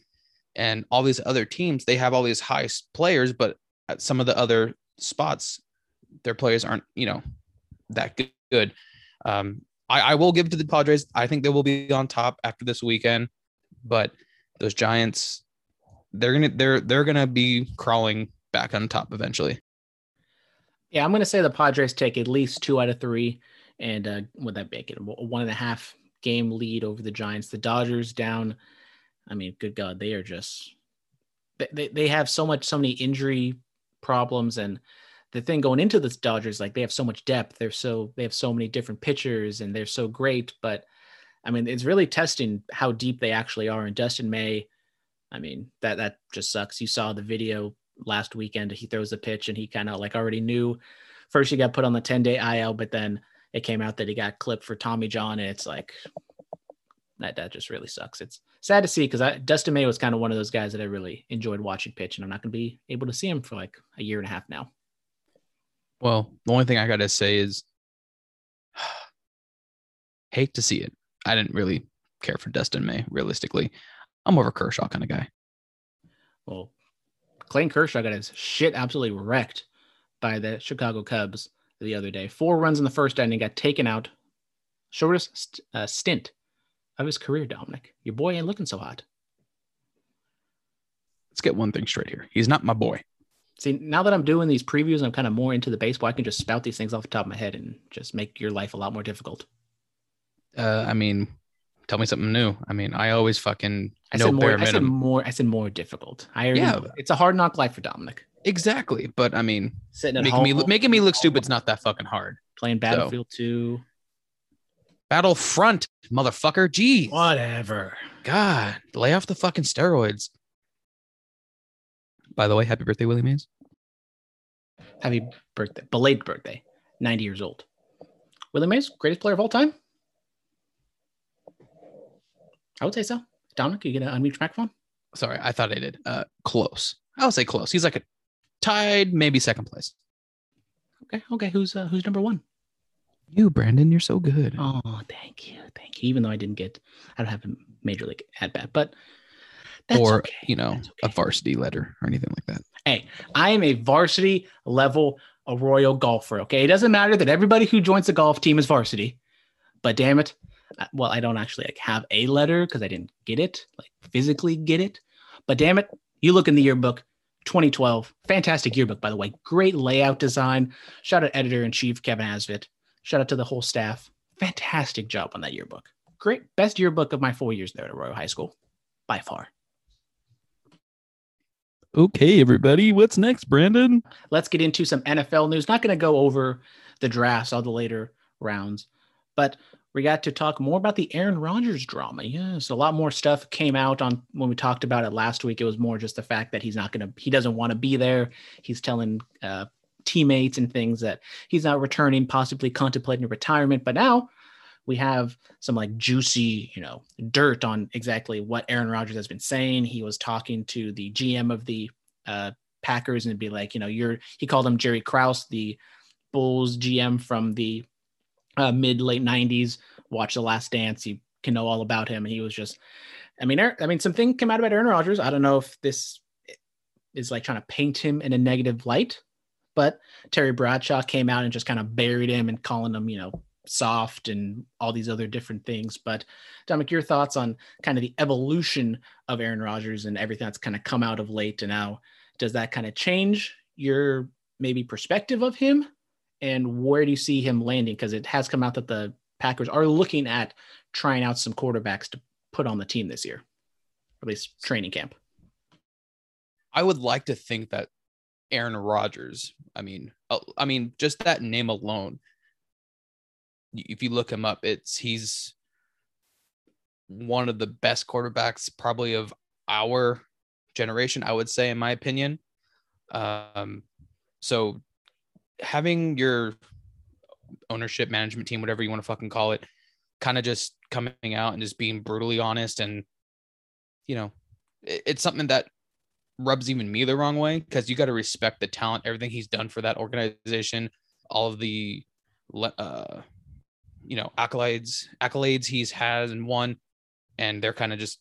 And all these other teams, they have all these high players, but at some of the other spots, their players aren't, you know, that good-. Um, I, I will give it to the Padres. I think they will be on top after this weekend, but those Giants, they're gonna they're they're gonna be crawling back on top eventually. Yeah, I'm going to say the Padres take at least two out of three, and uh, would that make it a one and a half game lead over the Giants? The Dodgers down. I mean, good God, they are just they, they, have so much so many injury problems, and the thing going into the Dodgers, like they have so much depth. They're so they have so many different pitchers, and they're so great. But I mean, it's really testing how deep they actually are. And Dustin May, I mean, that that just sucks. You saw the video last weekend. He throws a pitch, and he kind of like already knew. First, he got put on the 10 day IL, but then it came out that he got clipped for Tommy John, and it's like that that just really sucks. It's sad to see because I Dustin May was kind of one of those guys that I really enjoyed watching pitch, and I'm not going to be able to see him for like a year and a half now. Well, the only thing I gotta say is hate to see it. I didn't really care for Dustin May, realistically. I'm over Kershaw kind of guy. Well, Clayton Kershaw got his shit absolutely wrecked by the Chicago Cubs the other day. Four runs in the first inning, got taken out. Shortest st- uh, stint of his career, Dominic. Your boy ain't looking so hot. Let's get one thing straight here. He's not my boy. See, now that I'm doing these previews, I'm kind of more into the baseball. I can just spout these things off the top of my head and just make your life a lot more difficult. Uh, I mean, tell me something new. I mean, I always fucking I know said more. I said more. I said more difficult. I already, Yeah. it's a hard knock life for Dominic. Exactly, but I mean, Sitting at making home, me look- making me look stupid's not that fucking hard. playing Battlefield 2. Battlefront, motherfucker. Jeez. Whatever. God, lay off the fucking steroids. By the way, happy birthday, Willie Mays. Happy birthday, belated birthday. 90 years old. Willie Mays, greatest player of all time. I would say so. Dominic, you get to unmute your microphone. Sorry, I thought I did. Uh, close. I'll say close. He's like a tied, maybe second place. Okay, okay. Who's uh, who's number one? You, Brandon, you're so good. Oh, thank you, thank you. Even though I didn't get, I don't have a major league at bat, but that's or okay. you know, That's a varsity letter or anything like that. Hey, I am a varsity level a royal golfer. Okay, it doesn't matter that everybody who joins the golf team is varsity, but damn it, well, I don't actually like have a letter because I didn't get it, like physically get it. But damn it, you look in the yearbook, 2012, fantastic yearbook by the way, great layout design. Shout out editor in chief Kevin Asvit. Shout out to the whole staff. Fantastic job on that yearbook. Great, best yearbook of my four years there at Royal High School, by far. Okay, everybody, what's next, Brandon? let's get into some NFL news. Not going to go over the drafts, all the later rounds, but we got to talk more about the Aaron Rodgers drama. Yes, a lot more stuff came out on when we talked about it last week. It was more just the fact that he's not going to, he doesn't want to be there. He's telling uh, teammates and things that he's not returning, possibly contemplating retirement. But now we have some like juicy, you know, dirt on exactly what Aaron Rodgers has been saying. He was talking to the GM of the uh, Packers and be like, you know, you're he called him Jerry Krause, the Bulls GM from the uh, mid late '90s. Watch The Last Dance, you can know all about him. He was just, I mean, Aaron- I mean, something came out about Aaron Rodgers. I don't know if this is like trying to paint him in a negative light, but Terry Bradshaw came out and just kind of buried him and calling him, you know, soft and all these other different things. But Dominic, your thoughts on kind of the evolution of Aaron Rodgers and everything that's kind of come out of late and now does that kind of change your maybe perspective of him and where do you see him landing because it has come out that the packers are looking at trying out some quarterbacks to put on the team this year at least training camp I would like to think that Aaron Rodgers, I mean, uh, I mean, just that name alone, if you look him up, it's he's one of the best quarterbacks probably of our generation, I would say, in my opinion. Um, so having your ownership management team, whatever you want to fucking call it, kind of just coming out and just being brutally honest and you know, it- it's something that rubs even me the wrong way because you got to respect the talent, everything he's done for that organization, all of the, uh, you know, accolades, accolades he's has and won, and they're kind of just,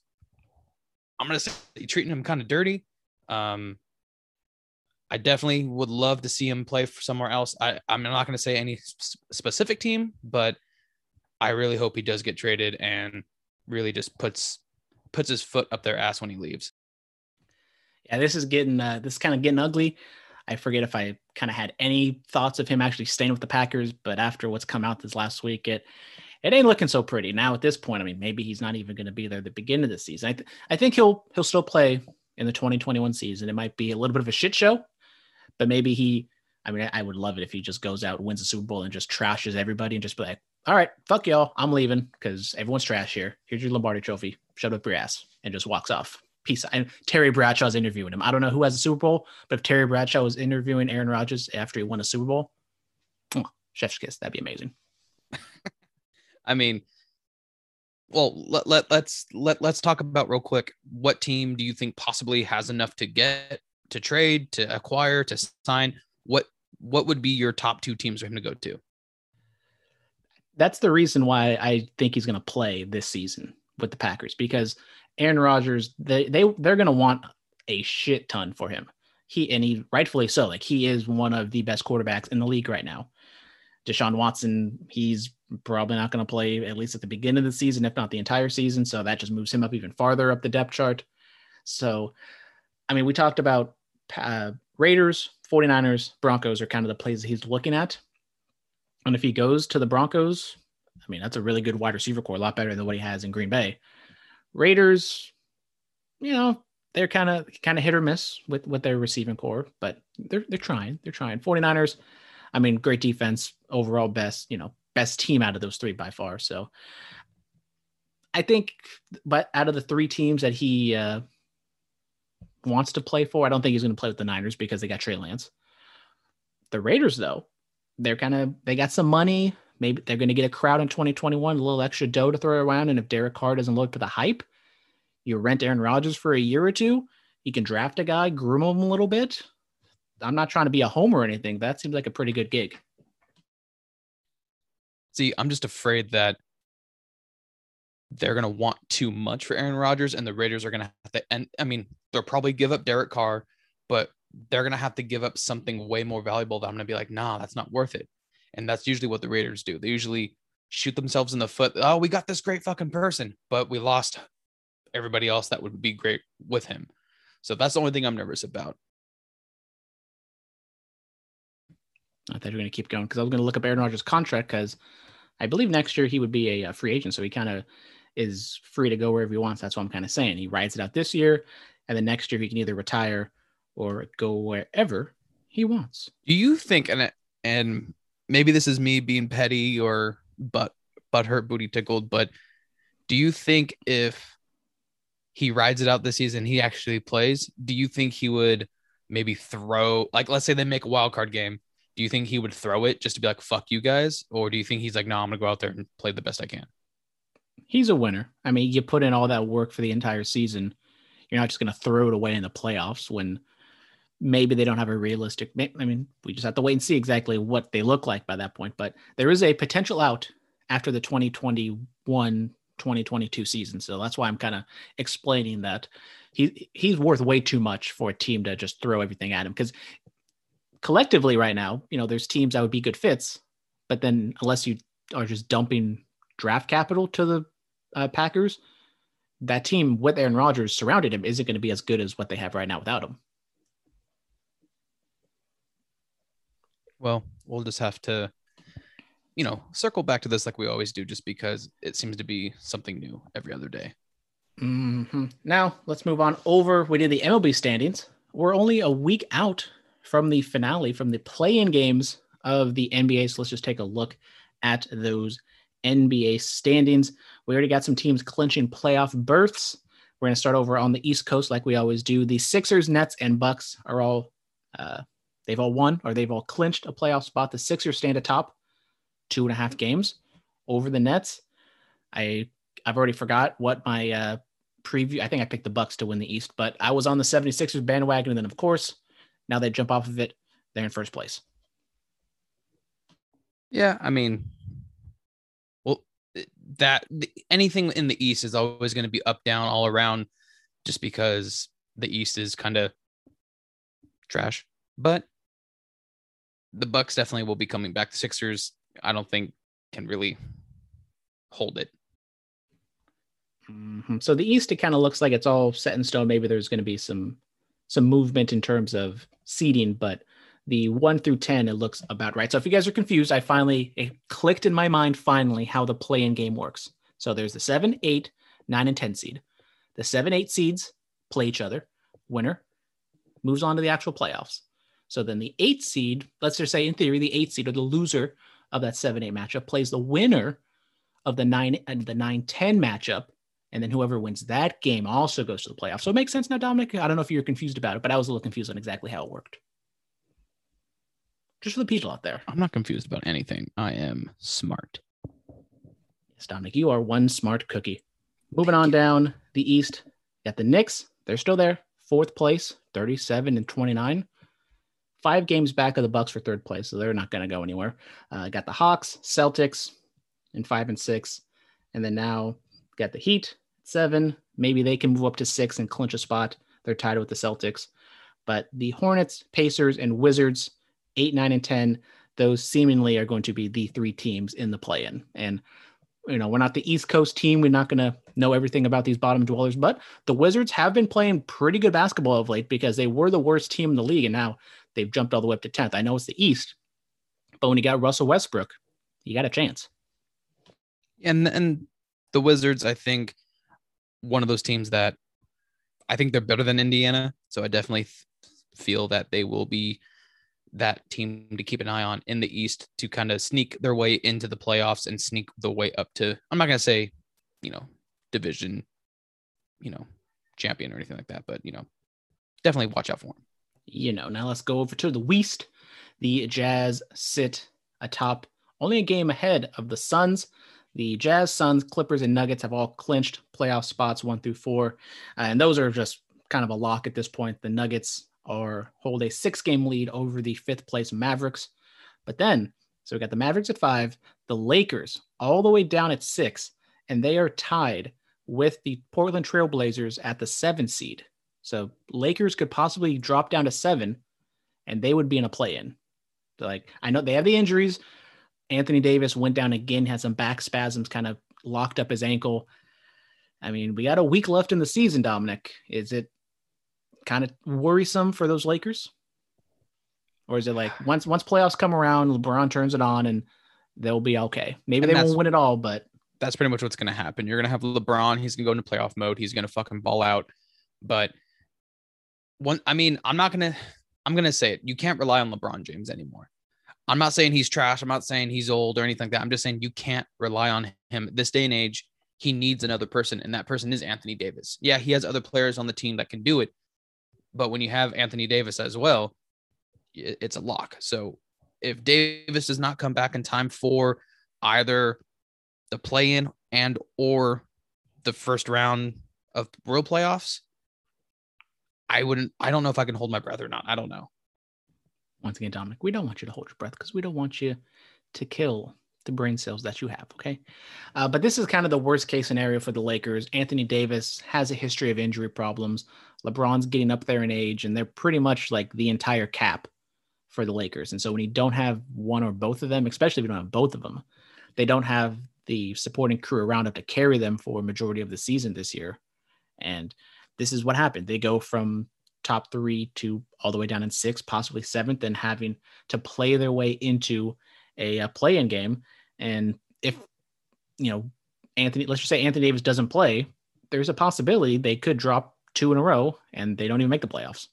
I'm gonna say, treating him kind of dirty. Um, I definitely would love to see him play for somewhere else. I, I'm not going to say any s- specific team, but I really hope he does get traded and really just puts puts his foot up their ass when he leaves. yeah this is getting uh, this is kind of getting ugly i forget if i kind of had any thoughts of him actually staying with the packers but after what's come out this last week it it ain't looking so pretty now at this point i mean maybe he's not even going to be there at the beginning of the season I, th- I think he'll he'll still play in the 2021 season it might be a little bit of a shit show but maybe he i mean i, would love it if he just goes out wins the super bowl and just trashes everybody and just be like all right fuck y'all. I'm leaving because everyone's trash here. Here's your lombardi trophy. Shut up your ass and just walks off. Peace and terry bradshaw's interviewing him. I don't know who has a super bowl but if terry bradshaw was interviewing aaron rodgers after he won a super bowl mwah, chef's kiss. That'd be amazing. I mean, well, let, let let's let let's talk about real quick. What team do you think possibly has enough to get to trade, to acquire, to sign? What what would be your top two teams for him to go to? that's the reason why I think he's going to play this season with the Packers because Aaron Rodgers they they they're going to want a shit ton for him. He and he rightfully so. Like he is one of the best quarterbacks in the league right now. Deshaun Watson, he's probably not going to play at least at the beginning of the season, if not the entire season. So that just moves him up even farther up the depth chart. So, I mean, we talked about uh, Raiders, 49ers, Broncos are kind of the plays he's looking at. And if he goes to the Broncos, I mean, that's a really good wide receiver core, a lot better than what he has in Green Bay. Raiders, you know, they're kind of kind of hit or miss with with their receiving core, but they're they're trying. They're trying. 49ers, I mean, great defense, overall best, you know, best team out of those three by far. So I think but out of the three teams that he uh wants to play for, I don't think he's going to play with the Niners because they got Trey Lance. The Raiders, though, they're kind of they got some money. Maybe they're going to get a crowd in 2021, a little extra dough to throw around. And if Derek Carr doesn't look to the hype, you rent Aaron Rodgers for a year or two. You can draft a guy, groom him a little bit. I'm not trying to be a homer or anything. That seems like a pretty good gig. See, I'm just afraid that they're going to want too much for Aaron Rodgers, and the Raiders are going to have to. And I mean, they'll probably give up Derek Carr, but they're going to have to give up something way more valuable that I'm going to be like, nah, that's not worth it. And that's usually what the Raiders do. They usually shoot themselves in the foot. Oh, we got this great fucking person, but we lost everybody else that would be great with him. So that's the only thing I'm nervous about. I thought you were going to keep going because I was going to look up Aaron Rodgers' contract because I believe next year he would be a, a free agent. So he kind of is free to go wherever he wants. That's what I'm kind of saying. He rides it out this year, and then next year he can either retire or go wherever he wants. Do you think and and maybe this is me being petty or but but hurt booty tickled, but do you think if he rides it out this season, he actually plays, do you think he would maybe throw like let's say they make a wild card game? Do you think he would throw it just to be like fuck you guys? Or do you think he's like, no, I'm gonna go out there and play the best I can? He's a winner. I mean, you put in all that work for the entire season. You're not just gonna throw it away in the playoffs when maybe they don't have a realistic i mean we just have to wait and see exactly what they look like by that point but there is a potential out after the 2021 2022 season. So that's why I'm kind of explaining that he he's worth way too much for a team to just throw everything at him because collectively right now, you know, there's teams that would be good fits, but then unless you are just dumping draft capital to the uh, Packers, that team with Aaron Rodgers surrounded him isn't going to be as good as what they have right now without him. Well, we'll just have to you know, circle back to this like we always do, just because it seems to be something new every other day. Mm-hmm. Now let's move on over. We did the MLB standings. We're only a week out from the finale, from the play-in games of the NBA. So let's just take a look at those NBA standings. We already got some teams clinching playoff berths. We're going to start over on the East Coast, like we always do. The Sixers, Nets, and Bucks are all uh, they've all won or they've all clinched a playoff spot. The Sixers stand atop two and a half games over the Nets. I I've already forgot what my uh, preview. I think I picked the Bucks to win the East, but I was on the 76ers bandwagon, and then of course, now they jump off of it. They're in first place. Yeah, I mean, that anything in the East is always going to be up down all around, just because the East is kind of trash. But the Bucks definitely will be coming back. The Sixers I don't think can really hold it. Mm-hmm. So the East, it kind of looks like it's all set in stone. Maybe there's going to be some some movement in terms of seeding, but the one through ten, it looks about right. So if you guys are confused, I finally it clicked in my mind finally how the play-in game works. So there's the seven, eight, nine, and ten seed. The seven, eight seeds play each other. Winner moves on to the actual playoffs. So then the eight seed, let's just say in theory, the eight seed or the loser of that 7-8 matchup plays the winner of the 9 and the 9-10 matchup and then whoever wins that game also goes to the playoffs. So it makes sense now, Dominic. I don't know if you're confused about it, but I was a little confused on exactly how it worked. Just for the people out there. I'm not confused about anything. I am smart. Yes, Dominic, you are one smart cookie. Moving on down the East, got the Knicks. They're still there, fourth place, 37 and 29 five games back of the Bucks for third place, so they're not going to go anywhere. Uh, got the Hawks, Celtics, in five and six, and then now got the Heat seven. Maybe they can move up to six and clinch a spot. They're tied with the Celtics, but the Hornets, Pacers, and Wizards eight, nine, and ten. Those seemingly are going to be the three teams in the play-in, and you know, we're not the East Coast team. We're not going to know everything about these bottom dwellers, but the Wizards have been playing pretty good basketball of late because they were the worst team in the league and now they've jumped all the way up to 10th. I know it's the East, but when you got Russell Westbrook, you got a chance. And and the Wizards, I think, one of those teams that I think they're better than Indiana. So I definitely th- feel that they will be that team to keep an eye on in the East to kind of sneak their way into the playoffs and sneak the way up to. I'm not gonna say, you know, division, you know, champion or anything like that, but you know, definitely watch out for them. You know, now let's go over to the West. The Jazz sit atop only a game ahead of the Suns. The Jazz, Suns, Clippers, and Nuggets have all clinched playoff spots one through four. And those are just kind of a lock at this point. The Nuggets are hold a six game lead over the fifth place Mavericks. But then, so we got the Mavericks at five, the Lakers all the way down at six, and they are tied with the Portland Trailblazers at the seven seed. So Lakers could possibly drop down to seven, and they would be in a play in. Like I know they have the injuries. Anthony Davis went down again, had some back spasms, kind of locked up his ankle. I mean, we got a week left in the season, Dominic. Is it kind of worrisome for those Lakers? Or is it like once once playoffs come around, LeBron turns it on and they'll be okay. Maybe And they won't win it all, but That's pretty much what's gonna happen. You're gonna have LeBron. He's gonna go into playoff mode. He's gonna fucking ball out. But one, I mean, I'm not gonna. I'm gonna say it. You can't rely on LeBron James anymore. I'm not saying he's trash. I'm not saying he's old or anything like that. I'm just saying you can't rely on him this day and age. He needs another person, and that person is Anthony Davis. Yeah, he has other players on the team that can do it, but when you have Anthony Davis as well, it's a lock. So if Davis does not come back in time for either the play-in and or the first round of real playoffs, I wouldn't. I don't know if I can hold my breath or not. I don't know. once again, Dominic, we don't want you to hold your breath because we don't want you to kill the brain cells that you have. Okay. Uh, but this is kind of the worst case scenario for the Lakers. Anthony Davis has a history of injury problems. LeBron's getting up there in age, and they're pretty much like the entire cap for the Lakers. And so when you don't have one or both of them, especially if you don't have both of them, they don't have the supporting crew around them to carry them for a majority of the season this year. And this is what happened. They go from top three to all the way down in sixth, possibly seventh, and having to play their way into a, a play-in game. And if you know Anthony, let's just say Anthony Davis doesn't play, there's a possibility they could drop two in a row and they don't even make the playoffs.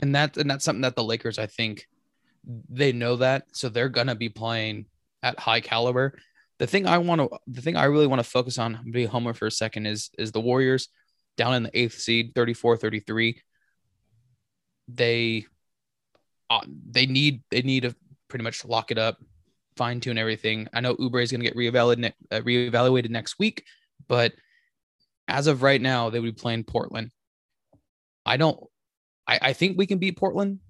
And that and that's something that the Lakers, I think, they know that, so they're gonna be playing at high caliber. The thing I want to, the thing I really want to focus on, be homer for a second, is is the Warriors down in the eighth seed, 34, 33. They, uh, they need they need to pretty much lock it up, fine tune everything. I know Oubre is gonna get reevaluated uh, reevaluated next week, but as of right now, they would be playing Portland. I don't I, I think we can beat Portland.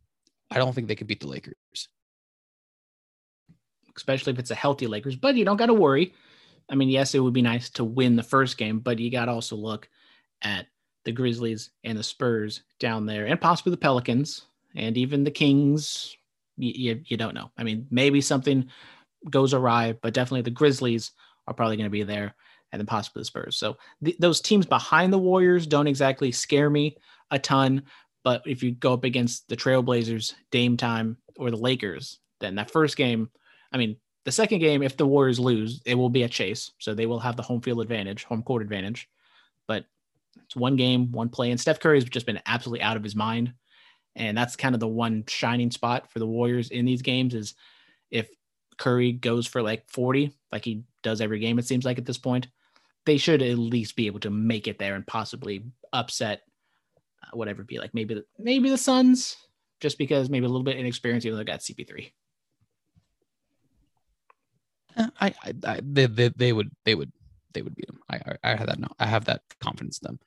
I don't think they can beat the Lakers. especially if it's a healthy Lakers. But you don't got to worry. I mean, yes, it would be nice to win the first game, but you got to also look at the Grizzlies and the Spurs down there, and possibly the Pelicans and even the Kings. You, you, you don't know. I mean, maybe something goes awry, but definitely the Grizzlies are probably going to be there, and then possibly the Spurs. So th- those teams behind the Warriors don't exactly scare me a ton. But if you go up against the Trailblazers, Dame Time, or the Lakers, then that first game, I mean, the second game, if the Warriors lose, it will be a chase. So they will have the home field advantage, home court advantage. But it's one game, one play. And Steph Curry has just been absolutely out of his mind. And that's kind of the one shining spot for the Warriors in these games is if Curry goes for like 40, like he does every game, it seems like at this point, they should at least be able to make it there and possibly upset uh, whatever it be like maybe the, maybe the Suns just because maybe a little bit inexperienced even though they got CP3. Eh, I, I, I they, they, they would they would they would beat them. I I, I have that no, I have that confidence in them.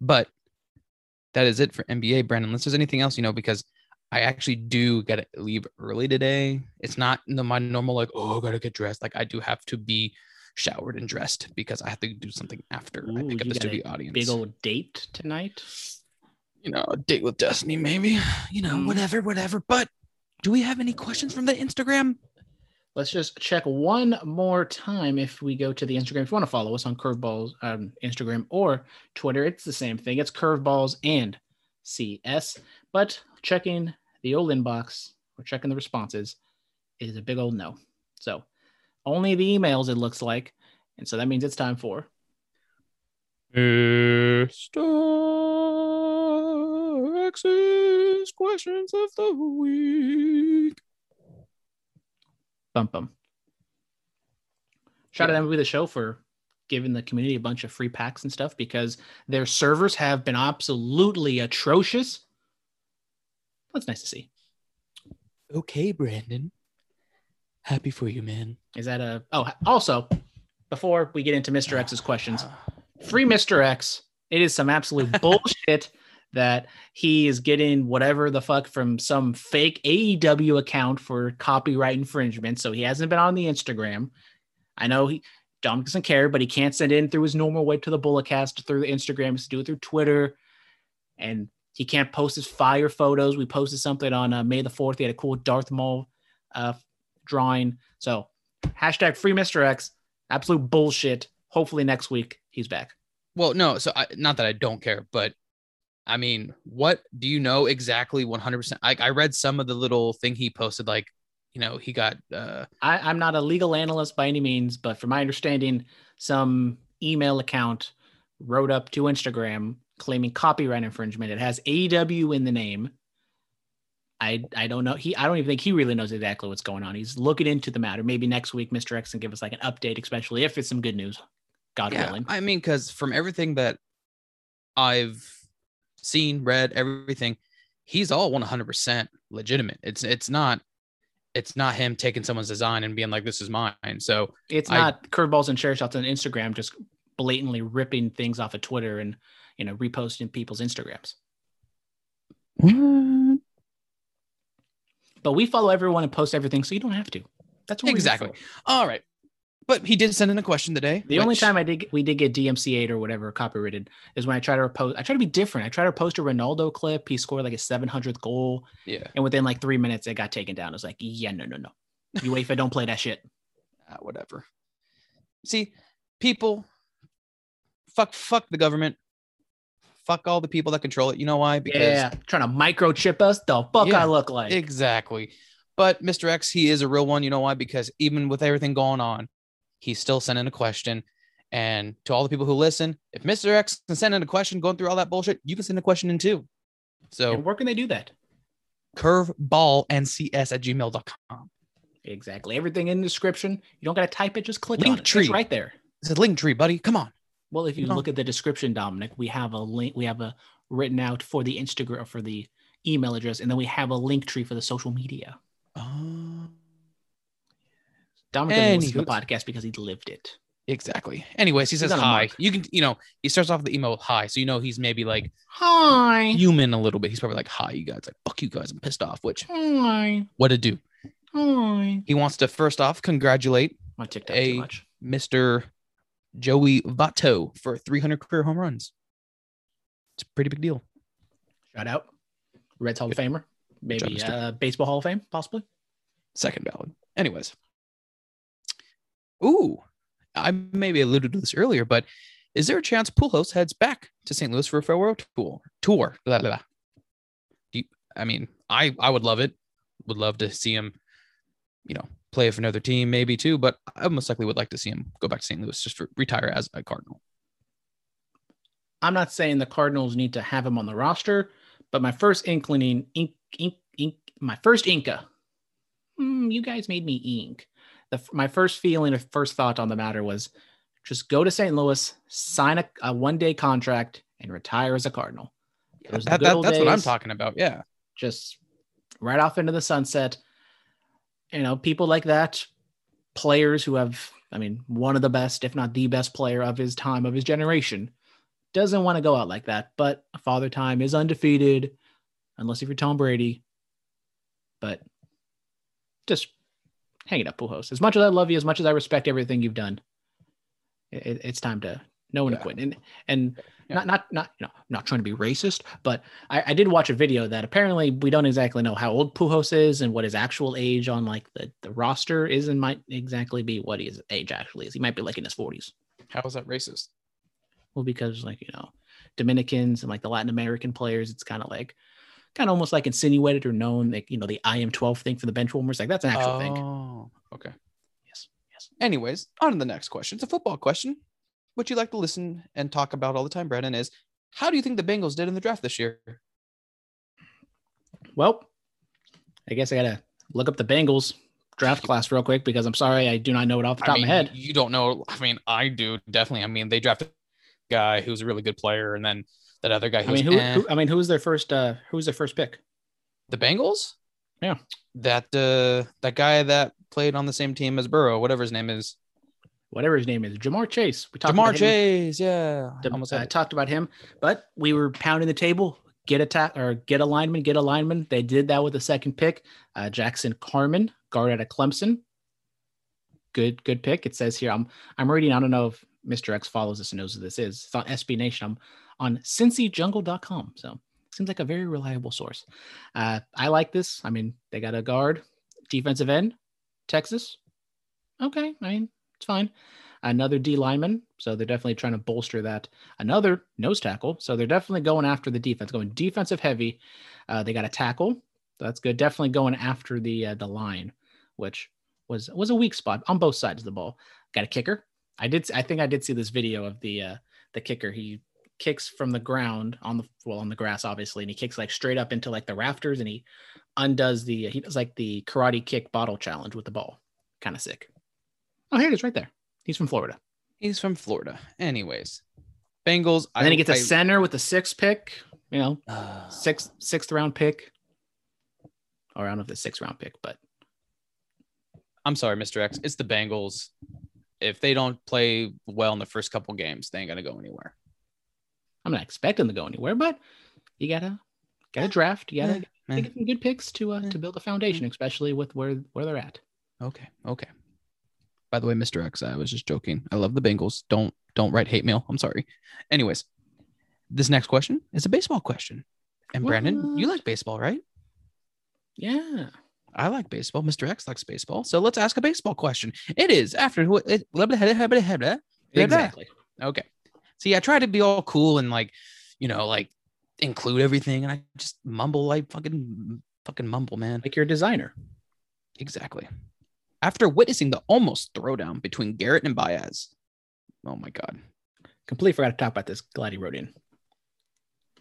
But that is it for NBA, Brandon. Unless there's anything else, you know, because I actually do gotta leave early today. It's not the, my normal like oh I gotta get dressed. Like I do have to be showered and dressed because I have to do something after I pick up the studio audience. Big old date tonight. you know, a date with Destiny, maybe. You know, Mm. whatever, whatever. But do we have any questions from the Instagram? Let's just check one more time if we go to the Instagram. If you want to follow us on Curveballs um, Instagram or Twitter, it's the same thing. It's Curveballs and CS. But checking the old inbox or checking the responses is a big old no. So only the emails, it looks like. And so that means it's time for Mr. X's questions of the week. Bump Bum. Shout out to MLB the show for giving the community a bunch of free packs and stuff because their servers have been absolutely atrocious. That's nice to see. Okay, Brandon. Happy for you, man. Is that a oh also before we get into Mr. X's questions, ah. free Mr. X. It is some absolute bullshit that he is getting whatever the fuck from some fake AEW account for copyright infringement. So he hasn't been on the Instagram. I know he Dominic doesn't care, but he can't send in through his normal way to the Bulletcast through the Instagram. He has to do it through Twitter, and he can't post his fire photos. We posted something on uh, May the fourth. He had a cool Darth Maul uh, drawing. So hashtag free Mr. X. Absolute bullshit. Hopefully next week he's back. Well, no, so I, not that I don't care, but I mean, what do you know exactly 100%? I, I read some of the little thing he posted, like, you know, he got, uh, I, I'm not a legal analyst by any means, but from my understanding, some email account wrote up to Instagram claiming copyright infringement. It has AEW in the name. I I don't know. He I don't even think he really knows exactly what's going on. He's looking into the matter. Maybe next week, Mr. X can give us like an update, especially if it's some good news. God yeah, willing. I mean, because from everything that I've seen, read, everything, he's all 100% legitimate. It's, it's not, it's not him taking someone's design and being like, this is mine. So It's I- not curveballs and chair shots on Instagram just blatantly ripping things off of Twitter and you know reposting people's Instagrams. But we follow everyone and post everything, so you don't have to. That's what we're Exactly. all right. But he did send in a question today. The only time I did we did get DMCA'd or whatever copyrighted is when I try to repost. I try to be different. I try to post a Ronaldo clip. He scored like a 700th goal, yeah, and within like three minutes, it got taken down. I was like, yeah, no, no, no. UEFA don't play that shit. ah, whatever. See, people, fuck, fuck the government, fuck all the people that control it. You know why? Because Yeah, trying to microchip us. The fuck Yeah, I look like. Exactly. But Mr. X, he is a real one. You know why? Because even with everything going on, he's still sending a question. And to all the people who listen, if Mr. X can send in a question going through all that bullshit, you can send a question in too. So and where can they do that? curveballncs at gmail.com. Exactly. Everything in the description. You don't got to type it. Just click on it. Linktree. It's right there. It's a link tree, buddy. Come on. Well, if you No. look at the description, Dominic, we have a link. We have a written out for the Instagram for the email address, and then we have a link tree for the social media. Uh, Dominic listens to the podcast because he lived it. exactly. Anyways, he says a hi. You can, you know, he starts off the email with hi. So, you know, he's maybe like Hi. human a little bit. He's probably like, hi, you guys. Like, fuck you guys. I'm pissed off. Which, Hi. what to do? Hi. He wants to first off congratulate My TikTok A- too much. Mr. Joey Votto for 300 career home runs. It's a pretty big deal. Shout out. Reds Hall of Famer. Maybe uh, Baseball Hall of Fame, possibly. Second ballot. Anyways. Ooh, I maybe alluded to this earlier, but is there a chance Pujols heads back to St. Louis for a farewell tour? Tour. Blah, blah, blah. You, I mean, I I would love it. Would love to see him, you know, play for another team, maybe too. But I most likely would like to see him go back to St. Louis just for retire as a Cardinal. I'm not saying the Cardinals need to have him on the roster, but my first inclining, ink, ink, ink, my first Inca. Hmm, you guys made me ink. The, my first feeling, or first thought on the matter was just go to St. Louis, sign a, a one day contract, and retire as a Cardinal. Those are the That- that- old that's what I'm talking about. Yeah. Just right off into the sunset. You know, people like that, players who have, I mean, one of the best, if not the best player of his time, of his generation, doesn't want to go out like that. But Father Time is undefeated, unless if you're Tom Brady. But just hang it up, Pujols. As much as I love you, as much as I respect everything you've done, it, it's time to No one Yeah. to quit. And and Yeah. not not not you know not trying to be racist, but I, I did watch a video that apparently we don't exactly know how old Pujols is and what his actual age on like the, the roster is and might exactly be what his age actually is. He might be like in his 40s. How is that racist? Well, because like you know, Dominicans and like the Latin American players, it's kind of like kind of almost like insinuated or known, like you know, the I am 12 thing for the bench warmers. Like that's an actual thing. Oh, okay. Yes. Yes. Anyways, on to the next question. It's a football question. What you like to listen and talk about all the time, Brandon, is how do you think the Bengals did in the draft this year? Well, I guess I gotta look up the Bengals draft class real quick because I'm sorry I do not know it off the top I mean, of my head. you don't know. I mean, I do definitely. I mean, they drafted a guy who's a really good player, and then that other guy I mean, who, eh. who? I mean, who was their first? uh Who was their first pick? the Bengals. Yeah. that uh that guy that played on the same team as Burrow, whatever his name is, Whatever his name is, Ja'Marr Chase. We talked Ja'Marr about him, Chase. Yeah, Dem- almost uh, talked about him, but we were pounding the table. Get a ta- or get a lineman, get a lineman. They did that with the second pick. Uh, Jackson Carman, guard out of Clemson. Good, good pick. It says here. I'm I'm reading. I don't know if Mr. X follows this and knows who this is. It's on SB Nation. I'm on CincyJungle.com. So seems like a very reliable source. Uh, I like this. I mean, they got a guard, defensive end, Texas. Okay, I mean it's fine. Another D lineman, so they're definitely trying to bolster that. Another nose tackle, so they're definitely going after the defense, going defensive heavy. Uh, they got a tackle, that's good. Definitely going after the uh, the line, which was was a weak spot on both sides of the ball. Got a kicker. I did. I think I did see this video of the uh, the kicker. He kicks from the ground on the well on the grass, obviously, and he kicks like straight up into like the rafters, and he undoes the he does like the karate kick bottle challenge with the ball. Kind of sick. Oh, here it is, right there. He's from Florida. He's from Florida. Anyways, Bengals. And then he gets a I, center with the sixth pick. You know, I, sixth sixth round pick. Or I don't know if it's sixth round pick, but I'm sorry, Mr. X. It's the Bengals. If they don't play well in the first couple games, they ain't gonna go anywhere. I'm not expecting to go anywhere. But you gotta gotta draft. You gotta, eh. get some good picks to uh, Eh. to build a foundation, especially with where where they're at. Okay. Okay. By the way, Mr. X, I was just joking. I love the Bengals. Don't don't write hate mail. I'm sorry. Anyways, this next question is a baseball question. And Brandon, you like baseball, right? Yeah. I like baseball. Mr. X likes baseball. So let's ask a baseball question. It is after who it. Exactly. Okay. See, I try to be all cool and like, you know, like include everything, and I just mumble like fucking fucking mumble, man. Like you're a designer. Exactly. After witnessing the almost throwdown between Garrett and Baez, oh my god, Completely forgot to talk about this. Glad he wrote in.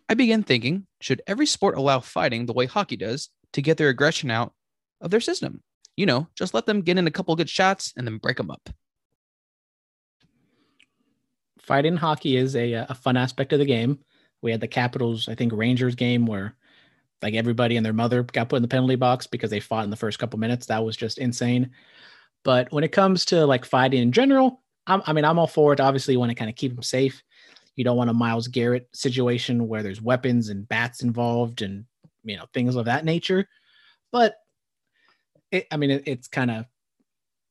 I began thinking: Should every sport allow fighting the way hockey does to get their aggression out of their system? You know, just let them get in a couple good shots and then break them up. Fighting hockey is a uh, a fun aspect of the game. We had the Capitals, I think Rangers game where like everybody and their mother got put in the penalty box because they fought in the first couple minutes. That was just insane. But when it comes to like fighting in general, I'm, I mean, I'm all for it. Obviously, you want to kind of keep them safe. You don't want a Myles Garrett situation where there's weapons and bats involved and you know things of that nature. But it, I mean, it, it's kind of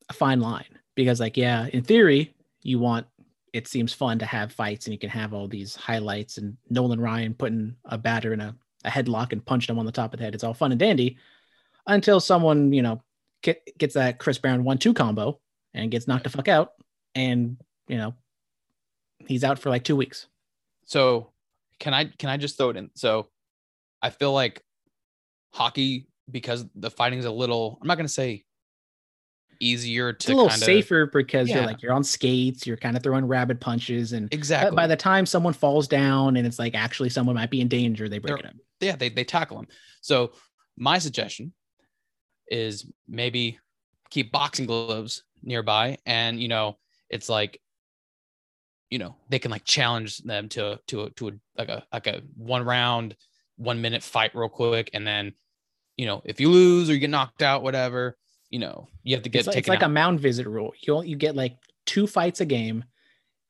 a fine line because, like, yeah, in theory, you want it seems fun to have fights and you can have all these highlights and Nolan Ryan putting a batter in a, a headlock and punching him on the top of the head. It's all fun and dandy until someone, you know, get, gets that Chris Brown one two combo and gets knocked the fuck out. And, you know, he's out for like two weeks. So, can I can I just throw it in? So, I feel like hockey because the fighting's a little. I'm not gonna say easier to It's a little kind of safer because you're like, you're on skates, you're kind of throwing rabid punches. And exactly. by the time someone falls down and it's like actually someone might be in danger, they break They're- it up. yeah, they they tackle them. So my suggestion is maybe keep boxing gloves nearby, and you know, it's like, you know, they can like challenge them to to a, to a like a like a one round, one minute fight real quick, and then, you know, if you lose or you get knocked out, whatever, you know, you have to get it's, like, taken it's like a mound visit rule. You you get like two fights a game,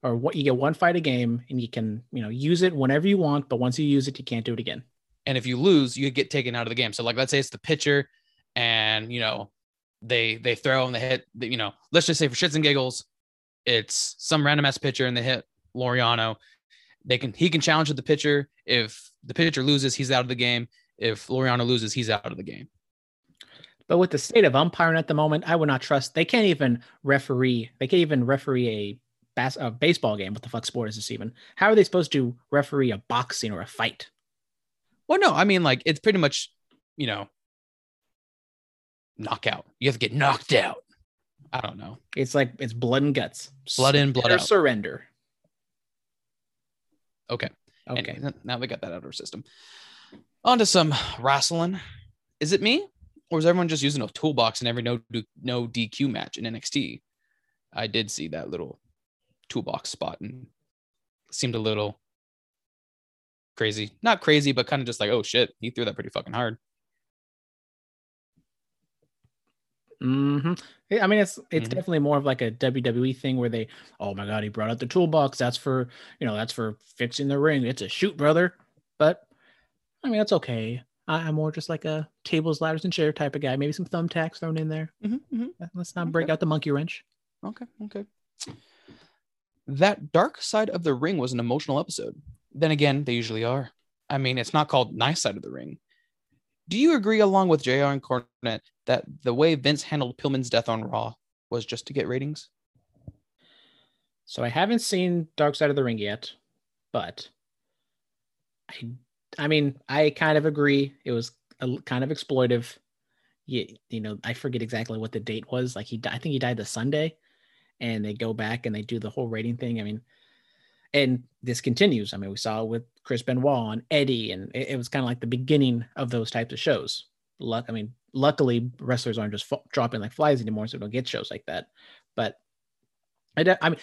or what you get one fight a game, and you can you know use it whenever you want. But once you use it, you can't do it again. and if you lose, you get taken out of the game. So like, let's say it's the pitcher, and you know, they they throw and they hit. You know, let's just say for shits and giggles, it's some random ass pitcher and they hit Laureano. They can he can challenge the pitcher. If the pitcher loses, he's out of the game. If Laureano loses, he's out of the game. But with the state of umpiring at the moment, I would not trust. They can't even referee. They can't even referee a, bas- a baseball game. What the fuck sport is this even? How are they supposed to referee a boxing or a fight? Well, no, I mean like it's pretty much, you know, knockout. You have to get knocked out. I don't know. It's like it's blood and guts. Blood in, blood out. surrender. Okay. Okay. Anyway, now we got that out of our system. On to some wrestling. Is it me? Or was everyone just using a toolbox in every no no DQ match in NXT? I did see that little toolbox spot and seemed a little crazy. Not crazy, but kind of just like, oh shit, he threw that pretty fucking hard. hmm I mean, it's it's Mhm. definitely more of like a WWE thing where they, oh my god, he brought out the toolbox. That's for you know, that's for fixing the ring. It's a shoot, brother. But I mean, that's okay. I, I'm more just like a tables, ladders, and chair type of guy. Maybe some thumbtacks thrown in there. Mm-hmm, Let's not break out the monkey wrench. Okay, okay. That Dark Side of the Ring was an emotional episode. Then again, they usually are. I mean, it's not called Nice Side of the Ring. Do you agree, along with JR and Cornette, that the way Vince handled Pillman's death on Raw was just to get ratings? So I haven't seen Dark Side of the Ring yet, but I, I mean, I kind of agree. It was a, kind of exploitive. You, you know, I forget exactly what the date was. Like he, I think he died the Sunday, and they go back and they do the whole rating thing. I mean, and this continues. I mean, we saw it with Chris Benoit and Eddie, and it, it was kind of like the beginning of those types of shows. Luck, I mean, luckily wrestlers aren't just dropping like flies anymore, so don't get shows like that. But I, I mean,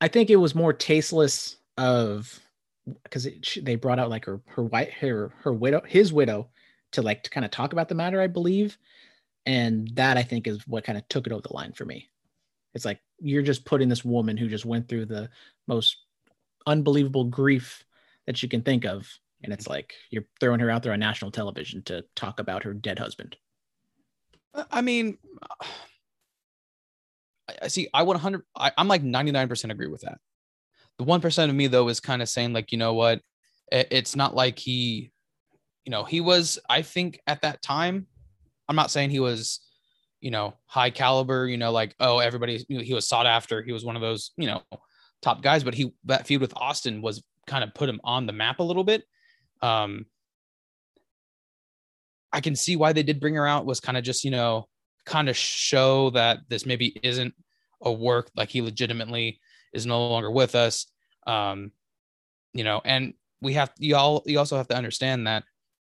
I think it was more tasteless of because they brought out like her her white her her widow his widow to like to kind of talk about the matter, I believe, and that I think is what kind of took it over the line for me. It's like you're just putting this woman who just went through the most unbelievable grief that you can think of, and it's like you're throwing her out there on national television to talk about her dead husband. I- mean, I- I see. I 100. I, I'm like 99% agree with that. The one percent of me though is kind of saying like, you know what? It's not like he, you know, he was. I think at that time, I'm not saying he was, you know, high caliber. You know, like oh, everybody. He was sought after. He was one of those, you know, top guys. But he that feud with Austin was kind of put him on the map a little bit. Um, I can see why they did bring her out was kind of just, you know, kind of show that this maybe isn't a work like he legitimately is no longer with us. Um, you know, and we have y'all you also have to understand that,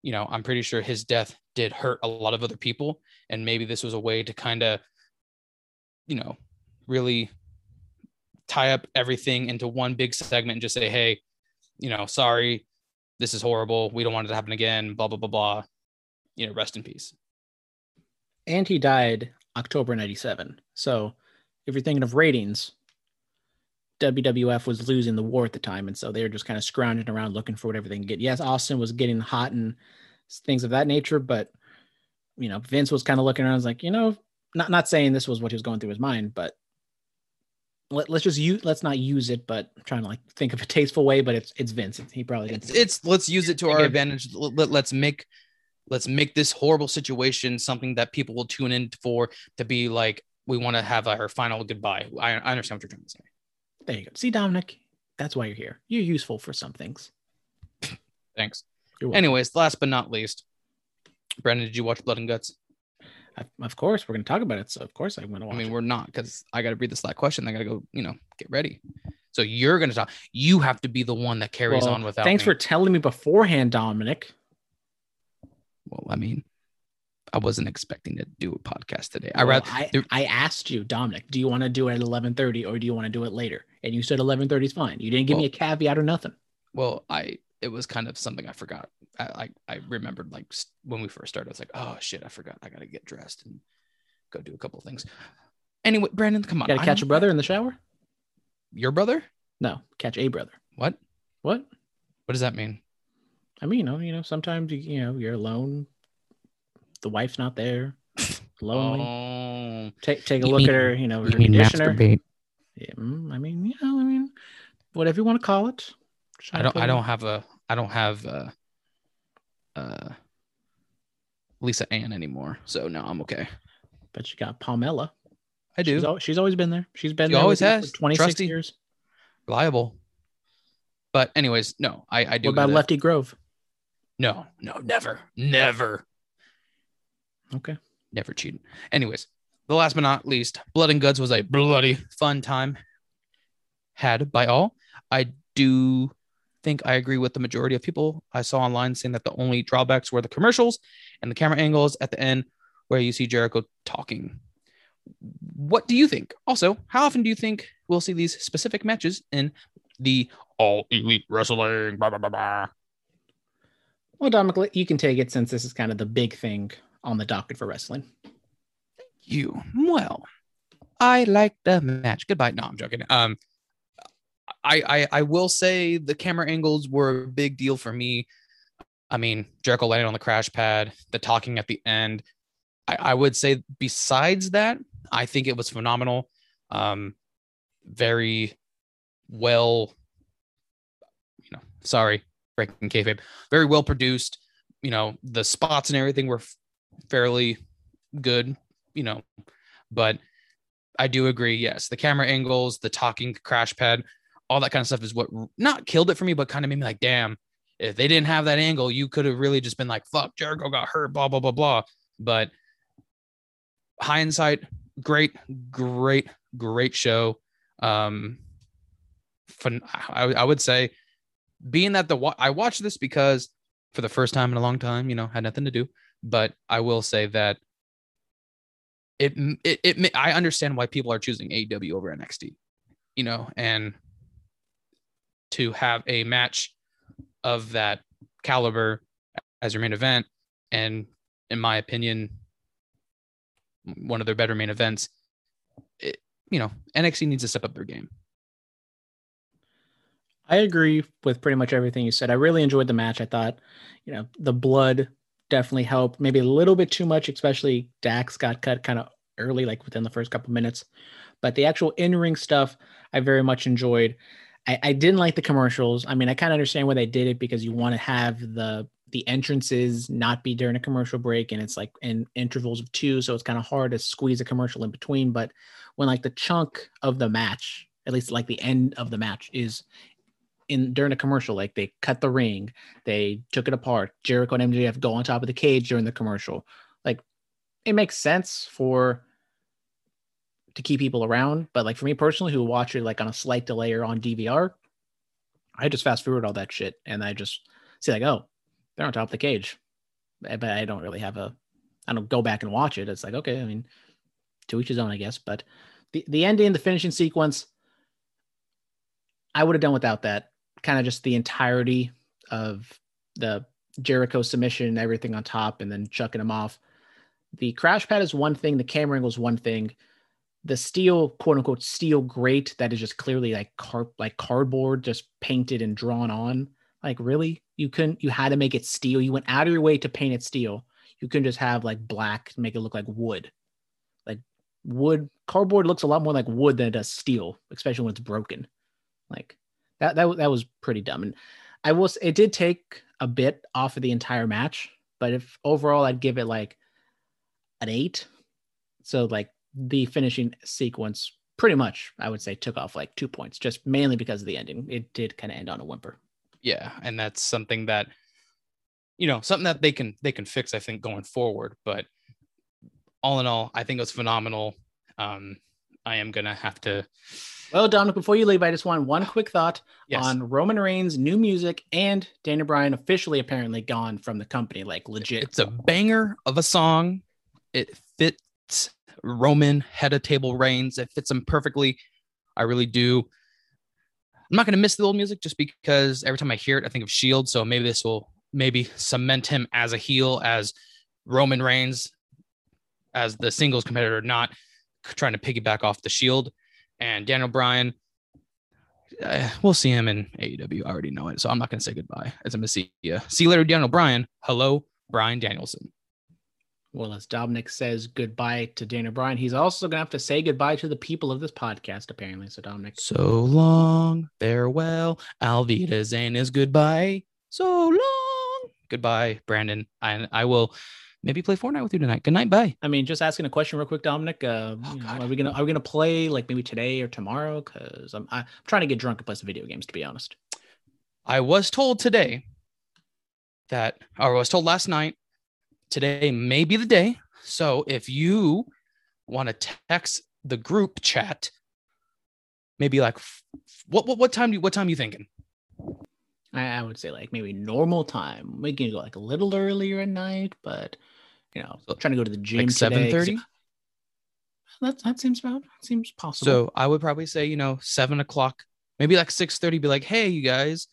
you know, I'm pretty sure his death did hurt a lot of other people. And maybe this was a way to kind of, you know, really tie up everything into one big segment and just say, hey, you know, sorry, this is horrible. We don't want it to happen again, blah, blah, blah, blah. You know, rest in peace. and he died October 97. So if you're thinking of ratings, WWF was losing the war at the time. And so they were just kind of scrounging around looking for whatever they can get. Yes, Austin was getting hot and things of that nature, but you know, Vince was kind of looking around, was like, you know, not not saying this was what he was going through his mind, but let, let's just use let's not use it, but I'm trying to like think of a tasteful way, but it's it's Vince. He probably It's, it's let's use it to our advantage. Let, let's make let's make this horrible situation something that people will tune in for to be like we want to have our final goodbye. I, I understand what you're trying to say. There you go. See, Dominic, that's why you're here. You're useful for some things. Thanks. Anyways, last but not least, Brandon, did you watch Blood and Guts? I- of course, we're going to talk about it. So, of course, I'm going to watch I mean, it. we're not because I got to read this last question. I got to go, you know, get ready. So you're gonna talk. You have to be the one that carries Well, on without. Thanks me. for telling me beforehand, Dominic. Well, I mean, I wasn't expecting to do a podcast today. I Well, rather I, I asked you, Dominic, do you want to do it at 11:30 or do you want to do it later? And you said 11:30 is fine. You didn't give me a caveat or nothing. Well, I it was kind of something I forgot. I I, I remembered like when we first started. I was like, oh shit, I forgot. I gotta get dressed and go do a couple of things. Anyway, Brandon, come on. You Got to catch a brother in the shower? Your brother? No, catch a brother. What? What? What does that mean? I mean, you know, you know, sometimes you, you know, you're alone. The wife's not there. Lonely. Oh, take take a look mean- at her, you know, her you conditioner. Yeah, mm, I mean, you know, I mean, whatever you want to call it. I don't. I it- don't have a. I don't have uh, uh, Lisa Ann anymore. So no, I'm okay. But you got Palmella. I do She's, al- she's always been there. She's been She there always has. for 26 years. reliable. But anyways, no, I I do. What about Lefty Grove? No, no, never, never, Okay. never cheated. Anyways, the last but not least, Blood and Guts was a bloody fun time had by all. I do think I agree with the majority of people I saw online saying that the only drawbacks were the commercials and the camera angles at the end where you see Jericho talking. What do you think? Also, how often do you think we'll see these specific matches in the all elite wrestling? Blah, blah, blah, blah. Well, Dominic, you can take it since this is kind of the big thing on the docket for wrestling. Thank you. Well, I like the match. Goodbye. No, I'm joking. Um, I, I I will say the camera angles were a big deal for me. I mean, Jericho landing on the crash pad, the talking at the end. I, I would say besides that, I think it was phenomenal. Um, very well, you know, sorry, breaking kayfabe, very well produced. You know, the spots and everything were fairly good you know, but I do agree. Yes, the camera angles, the talking crash pad, all that kind of stuff is what not killed it for me, but kind of made me like, damn, if they didn't have that angle, you could have really just been like, fuck, Jericho got hurt, blah, blah, blah, blah. But hindsight, great, great, great show. Um, fun, I, I would say, being that the I watched this because for the first time in a long time, you know, had nothing to do, but I will say that it it, it I understand why people are choosing AEW over NXT, you know, and to have a match of that caliber as your main event, and in my opinion, one of their better main events, it, you know, NXT needs to step up their game. I agree with pretty much everything you said. I really enjoyed the match. I thought, you know, the blood definitely helped. Maybe a little bit too much, especially Dax got cut kind of early, like within the first couple minutes. But the actual in-ring stuff, I very much enjoyed. I, I didn't like the commercials. I mean, I kind of understand why they did it because you want to have the the entrances not be during a commercial break, and it's like in intervals of two, so it's kind of hard to squeeze a commercial in between. But when like the chunk of the match, at least like the end of the match, is in during a commercial, like they cut the ring, they took it apart. Jericho and MJF go on top of the cage during the commercial. Like it makes sense for to keep people around, but like for me personally, who watch it like on a slight delay or on DVR, I just fast forward all that shit and I just see like, oh, they're on top of the cage, Eh, but I don't really have a, I don't go back and watch it. It's like okay, I mean, to each his own, I guess. But the the ending, the finishing sequence, I would have done without that. Kind of just the entirety of the Jericho submission, everything on top, and then chucking him off. The crash pad is one thing. The camera angle is one thing. The steel, quote unquote, steel grate that is just clearly like car like cardboard, just painted and drawn on. Like really, you couldn't. You had to make it steel. You went out of your way to paint it steel. You couldn't just have like black to make it look like wood. Like wood, cardboard looks a lot more like wood than it does steel, especially when it's broken. Like that that that was pretty dumb. And I will say it did take a bit off of the entire match, but if overall I'd give it like an eight. So like the finishing sequence pretty much I would say took off like two points, just mainly because of the ending. It did kind of end on a whimper. Yeah, and that's something that you know, something that they can they can fix I think going forward, but all in all, I think it was phenomenal. Um I am going to have to Well, Dominic, before you leave, I just want one quick thought yes. on Roman Reigns' new music and Daniel Bryan officially apparently gone from the company, like legit. It's a banger of a song. It fits Roman head of table Reigns. It fits him perfectly. I really do. I'm not going to miss the old music just because every time I hear it, I think of Shield. So maybe this will maybe cement him as a heel, as Roman Reigns, as the singles competitor, not trying to piggyback off the Shield. And Daniel Bryan, uh, we'll see him in AEW. I already know it. So I'm not going to say goodbye as I'm going to see you. See you later, Daniel Bryan. Hello, Brian Danielson. Well, as Dominic says goodbye to Daniel Bryan, he's also going to have to say goodbye to the people of this podcast, apparently. So, Dominic. So long, farewell. Alvita Zane is goodbye. So long. Goodbye, Brandon. I, I will maybe play Fortnite with you tonight. Good night. Bye. I mean, just asking a question real quick, Dominic. Uh, Oh, you know, are we gonna are we gonna play like maybe today or tomorrow? Because I'm I'm trying to get drunk and play some video games. To be honest. I was told today that, or I was told last night, today may be the day. So if you want to text the group chat, maybe like what what what time do you, what time are you thinking? I, I would say like maybe normal time. We can go like a little earlier at night, but you know, trying to go to the gym. Like seven thirty. That that seems about seems possible. So I would probably say you know seven o'clock, maybe like six thirty. Be like, hey, you guys,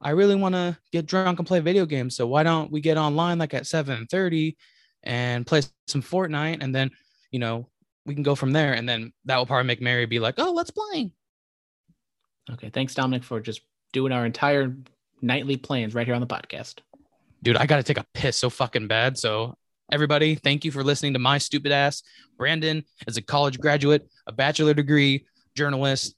I really want to get drunk and play video games. So why don't we get online like at seven thirty and play some Fortnite, and then you know we can go from there. And then that will probably make Mary be like, oh, let's play. okay, thanks Dominic for just doing our entire nightly plans right here on the podcast. dude, I got to take a piss so fucking bad. So, everybody, thank you for listening to my stupid ass. Brandon is a college graduate, a bachelor degree journalist,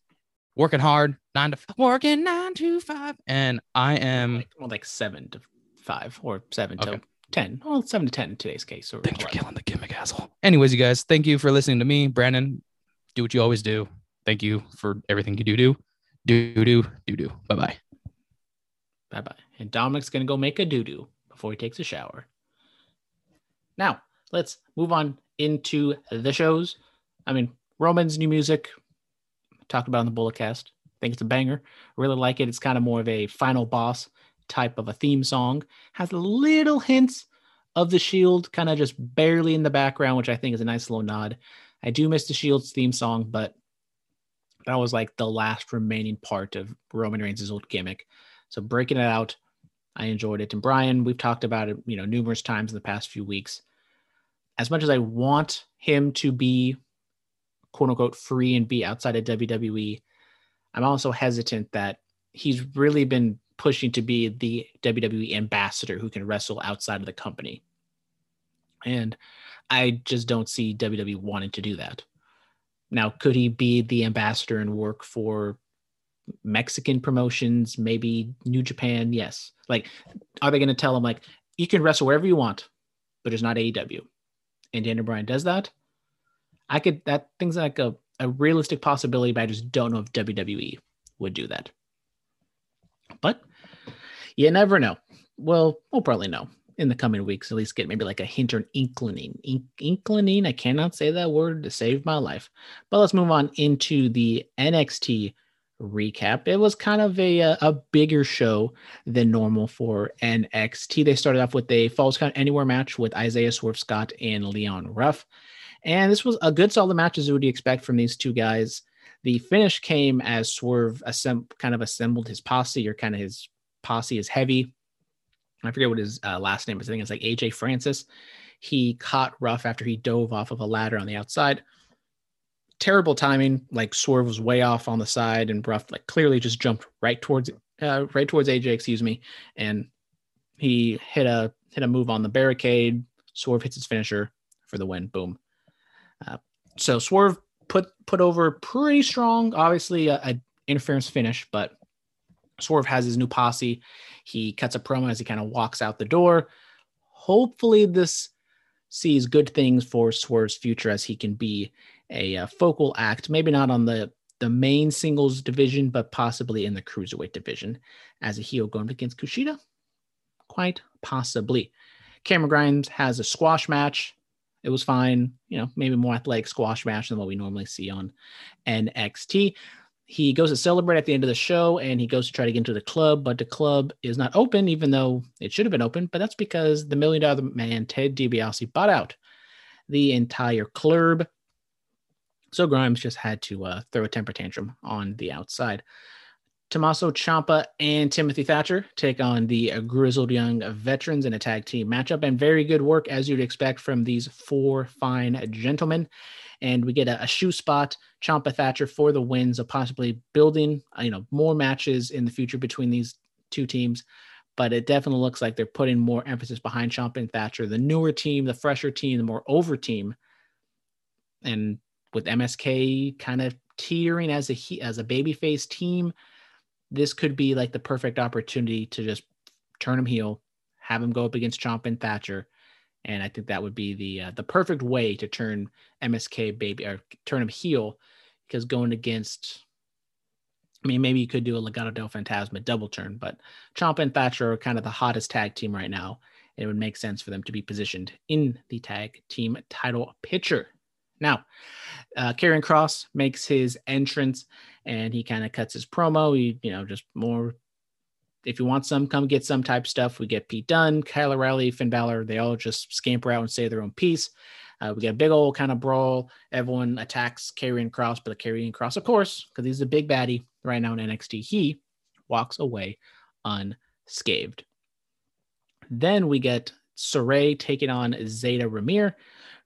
working hard, nine to five, working nine to five, and I am. Like well, like seven to five or seven to ten. Well, seven to ten in today's case. Or Thanks for killing the gimmick, asshole. Anyways, you guys, thank you for listening to me, Brandon. Do what you always do. Thank you for everything you do. Do do do do do. Bye bye. Bye bye. And Dominic's gonna go make a doo doo before he takes a shower. Now let's move on into the shows. I mean, Roman's new music. Talked about on the Bullet Cast. I think it's a banger. Really like it. It's kind of more of a final boss type of a theme song. Has little hints of the Shield, kind of just barely in the background, which I think is a nice little nod. I do miss the Shield's theme song, but that was like the last remaining part of Roman Reigns' old gimmick. So breaking it out, I enjoyed it. And Brian, we've talked about it, you know, numerous times in the past few weeks. As much as I want him to be quote unquote free and be outside of WWE, I'm also hesitant that he's really been pushing to be the WWE ambassador who can wrestle outside of the company. And I just don't see WWE wanting to do that. Now, could he be the ambassador and work for Mexican promotions, maybe New Japan? Yes. Like, are they going to tell him, like, you can wrestle wherever you want, but it's not AEW? And Daniel Bryan does that. I could, that thing's like a, a realistic possibility, but I just don't know if WWE would do that. But you never know. Well, we'll probably know in the coming weeks, at least get maybe like a hint or an inkling. Ink, inkling, I cannot say that word to save my life. But let's move on into the NXT recap. It was kind of a a, a bigger show than normal for NXT. They started off with a Falls Count Anywhere match with Isaiah Swerve Scott and Leon Ruff. And this was a good solid match as you would expect from these two guys. The finish came as Swerve assemb- kind of assembled his posse, or kind of his posse is heavy. I forget what his uh, last name is. I think it's like AJ Francis. He caught Ruff after he dove off of a ladder on the outside. Terrible timing. Like Swerve was way off on the side, and Ruff like clearly just jumped right towards uh, right towards AJ, excuse me, and he hit a hit a move on the barricade. Swerve hits his finisher for the win. Boom. Uh, so Swerve put put over pretty strong. Obviously, a, a interference finish, but Swerve has his new posse. He cuts a promo as he kind of walks out the door. Hopefully, this sees good things for Swerve's future as he can be a, uh focal act. Maybe not on the the main singles division, but possibly in the cruiserweight division as a heel going against Kushida. Quite possibly. Cameron Grimes has a squash match. It was fine, you know, maybe more athletic squash match than what we normally see on NXT. He goes to celebrate at the end of the show and he goes to try to get into the club, but the club is not open, even though it should have been open. But that's because the million dollar man, Ted DiBiase, bought out the entire club. So Grimes just had to uh, throw a temper tantrum on the outside. Tommaso Ciampa and Timothy Thatcher take on the grizzled young veterans in a tag team matchup, and very good work as you'd expect from these four fine gentlemen. And we get a, a shoe spot, Ciampa Thatcher for the wins of possibly building, uh, you know, more matches in the future between these two teams. but it definitely looks like they're putting more emphasis behind Ciampa and Thatcher, the newer team, the fresher team, the more over team. And with MSK kind of teetering as a as a babyface team, this could be like the perfect opportunity to just turn him heel, have him go up against Ciampa and Thatcher, and I think that would be the uh, the perfect way to turn MSK baby or turn him heel, because going against, I mean, maybe you could do a Legado del Fantasma double turn, but Ciampa and Thatcher are kind of the hottest tag team right now. It would make sense for them to be positioned in the tag team title picture. Now, uh, Karrion Kross makes his entrance and he kind of cuts his promo. He, you know, just more. If you want some, come get some type stuff. We get Pete Dunne, Kyle O'Reilly, Finn Balor. They all just scamper out and say their own piece. Uh, we get a big old kind of brawl. Everyone attacks Karrion Kross, but the Karrion Kross, of course, because he's a big baddie right now in NXT, he walks away unscathed. Then we get Sarray taking on Zayda Ramier.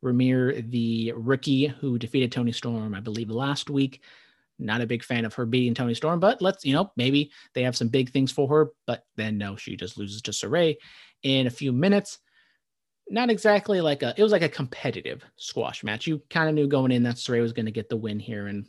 Ramier, the rookie who defeated Toni Storm, I believe, last week. Not a big fan of her beating Toni Storm, but let's, you know, maybe they have some big things for her. But then no, she just loses to Sarray in a few minutes. Not exactly like a, it was like a competitive squash match. You kind of knew going in that Sarray was going to get the win here. And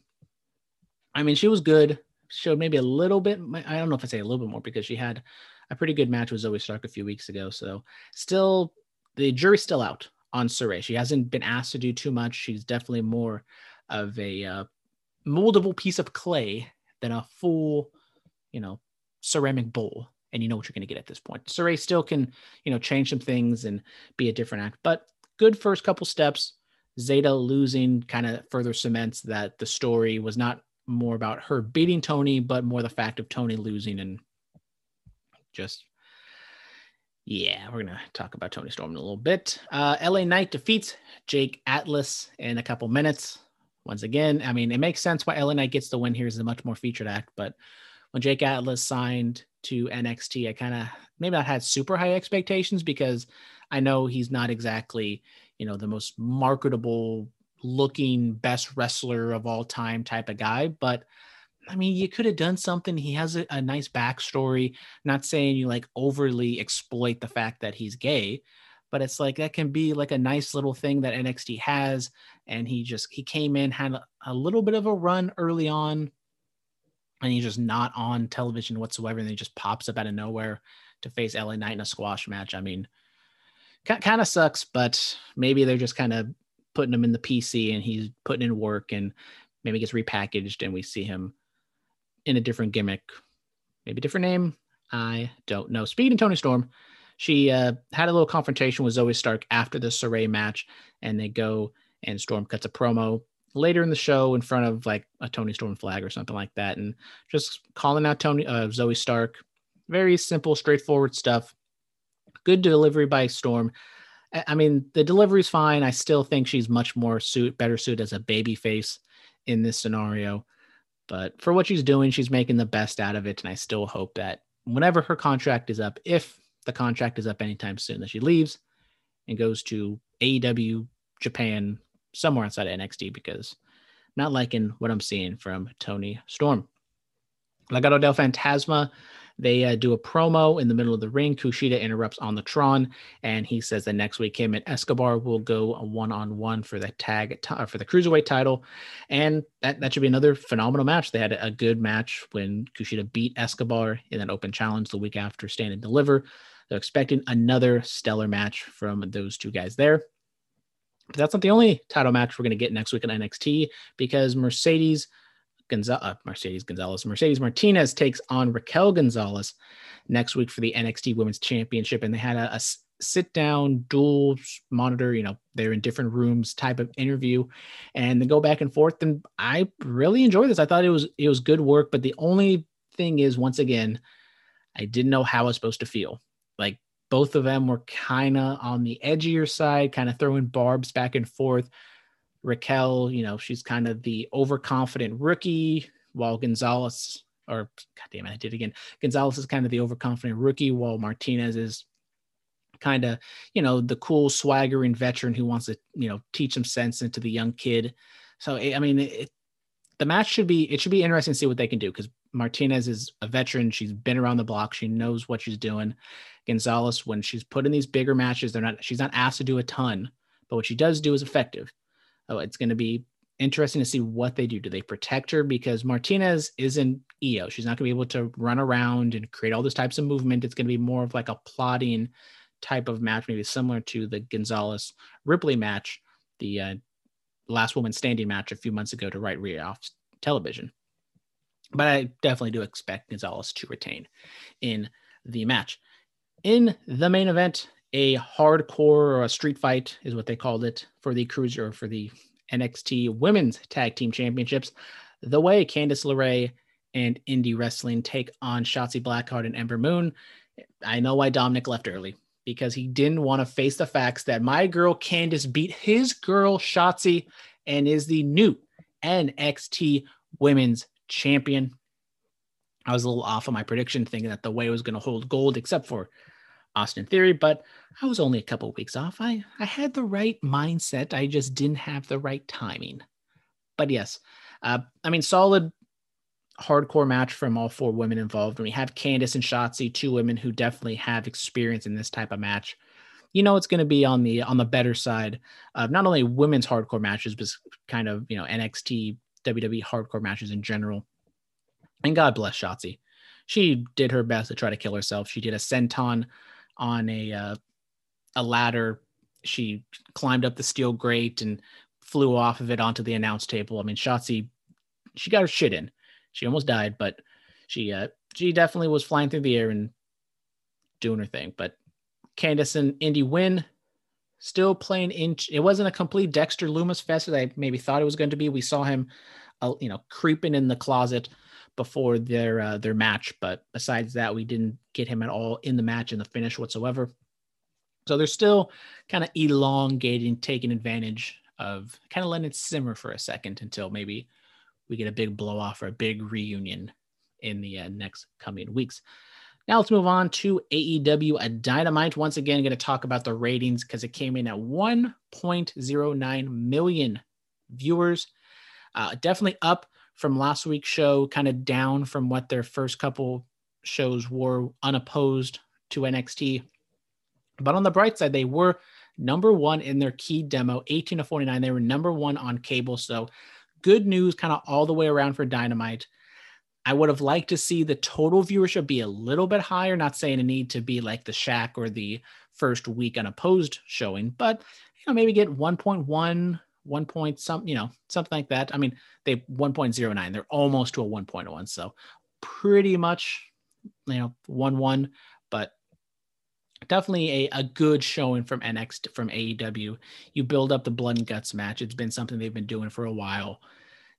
I mean, she was good. Showed maybe a little bit. I don't know if I say a little bit more because she had a pretty good match with Zoey Stark a few weeks ago. So still, the jury's still out on Sarray. She hasn't been asked to do too much. She's definitely more of a uh, moldable piece of clay than a full, you know, ceramic bowl. And you know what you're going to get at this point. Sarray still can, you know, change some things and be a different act, but good first couple steps. Zayda losing kind of further cements that the story was not more about her beating Toni, but more the fact of Toni losing and just yeah, we're gonna talk about Toni Storm in a little bit. Uh, LA Knight defeats Jake Atlas in a couple minutes. Once again, I mean, it makes sense why LA Knight gets the win here is a much more featured act. But when Jake Atlas signed to NXT, I kind of maybe not had super high expectations because I know he's not exactly, you know, the most marketable looking best wrestler of all time type of guy, but I mean, you could have done something. He has a, a, nice backstory. Not saying you like overly exploit the fact that he's gay, but it's like that can be like a nice little thing that NXT has. And he just he came in, had a, a little bit of a run early on, and he's just not on television whatsoever. And he just pops up out of nowhere to face LA Knight in a squash match. I mean, kind of sucks, but maybe they're just kind of putting him in the PC and he's putting in work and maybe gets repackaged and we see him in a different gimmick, maybe different name. I don't know. Speaking of Toni Storm, she uh, had a little confrontation with Zoey Stark after the Sarray match, and they go and Storm cuts a promo later in the show in front of like a Toni Storm flag or something like that, and just calling out Tony uh, Zoey Stark. Very simple, straightforward stuff. Good delivery by Storm. I mean, the delivery's fine. I still think she's much more suit better suited as a baby face in this scenario. But for what she's doing, she's making the best out of it. And I still hope that whenever her contract is up, if the contract is up anytime soon, that she leaves and goes to AEW Japan, somewhere outside of NXT, because not liking what I'm seeing from Toni Storm. Legado del Fantasma they uh, do a promo in the middle of the ring. Kushida interrupts on the Tron, and he says that next week him and Escobar will go one on one for the tag t- uh, for the cruiserweight title, and that that should be another phenomenal match. They had a, good match when Kushida beat Escobar in an open challenge the week after Stand and Deliver. They're expecting another stellar match from those two guys there. But that's not the only title match we're going to get next week in NXT because Mercedes Gonzalez, uh, Mercedes Gonzalez, Mercedes Martinez takes on Raquel Gonzalez next week for the NXT Women's Championship, and they had a, a sit down dual monitor you know they're in different rooms type of interview and they go back and forth and i really enjoyed this. I thought it was it was good work but the only thing is once again i didn't know how i was supposed to feel. Like both of them were kind of on the edgier side kind of throwing barbs back and forth Raquel, you know, she's kind of the overconfident rookie, while Gonzalez, or God damn it, I did again. Gonzalez is kind of the overconfident rookie, while Martinez is kind of, you know, the cool swaggering veteran who wants to, you know, teach some sense into the young kid. So I mean, it, the match should be it should be interesting to see what they can do because Martinez is a veteran. She's been around the block. She knows what she's doing. Gonzalez, when she's put in these bigger matches, they're not. She's not asked to do a ton, but what she does do is effective. Oh, it's going to be interesting to see what they do. Do they protect her because Martinez isn't Io? She's not going to be able to run around and create all those types of movement. It's going to be more of like a plotting type of match, maybe similar to the Gonzalez Ripley match, the uh, last woman standing match a few months ago to Write Rhea off television. But I definitely do expect Gonzalez to retain in the match. In the main event, a hardcore or a street fight is what they called it for the cruiser for the NXT Women's Tag Team Championships. The way Candice LeRae and Indi Hartwell take on Shotzi Blackheart and Ember Moon. I know why Dominic left early because he didn't want to face the facts that my girl Candice beat his girl Shotzi and is the new NXT Women's Champion. I was a little off on my prediction, thinking that the way was going to hold gold, except for Austin Theory, but I was only a couple of weeks off. I, I had the right mindset. I just didn't have the right timing. But yes, uh, I mean, solid hardcore match from all four women involved. And we have Candice and Shotzi, two women who definitely have experience in this type of match. You know, it's going to be on the on the better side of not only women's hardcore matches, but kind of you know NXT, WWE hardcore matches in general. And God bless Shotzi. She did her best to try to kill herself. She did a senton on a uh, a ladder. She climbed up the steel grate and flew off of it onto the announce table. I mean, Shotzi, she got her shit in. She almost died, but she uh, she definitely was flying through the air and doing her thing. But Candice and Indi win, still playing in. It wasn't a complete Dexter Lumis fest as I maybe thought it was going to be. We saw him, uh, you know, creeping in the closet before their uh, their match, but besides that, we didn't get him at all in the match in the finish whatsoever. So they're still kind of elongating, taking advantage of kind of letting it simmer for a second until maybe we get a big blow off or a big reunion in the uh, next coming weeks. Now let's move on to AEW a Dynamite. Once again, going to talk about the ratings because it came in at 1.09 million viewers. Uh, definitely up from last week's show, kind of down from what their first couple shows were unopposed to NXT. But on the bright side, they were number one in their key demo, 18 to 49. They were number one on cable. So good news kind of all the way around for Dynamite. I would have liked to see the total viewership be a little bit higher, not saying it need to be like the Shaq or the first week unopposed showing, but you know, maybe get 1.1, 1 point some, you know, something like that. I mean, they 1.09, they're almost to a 1.1. So pretty much, you know, 1 1, but definitely a, a good showing from NXT from AEW. You build up the blood and guts match. It's been something they've been doing for a while.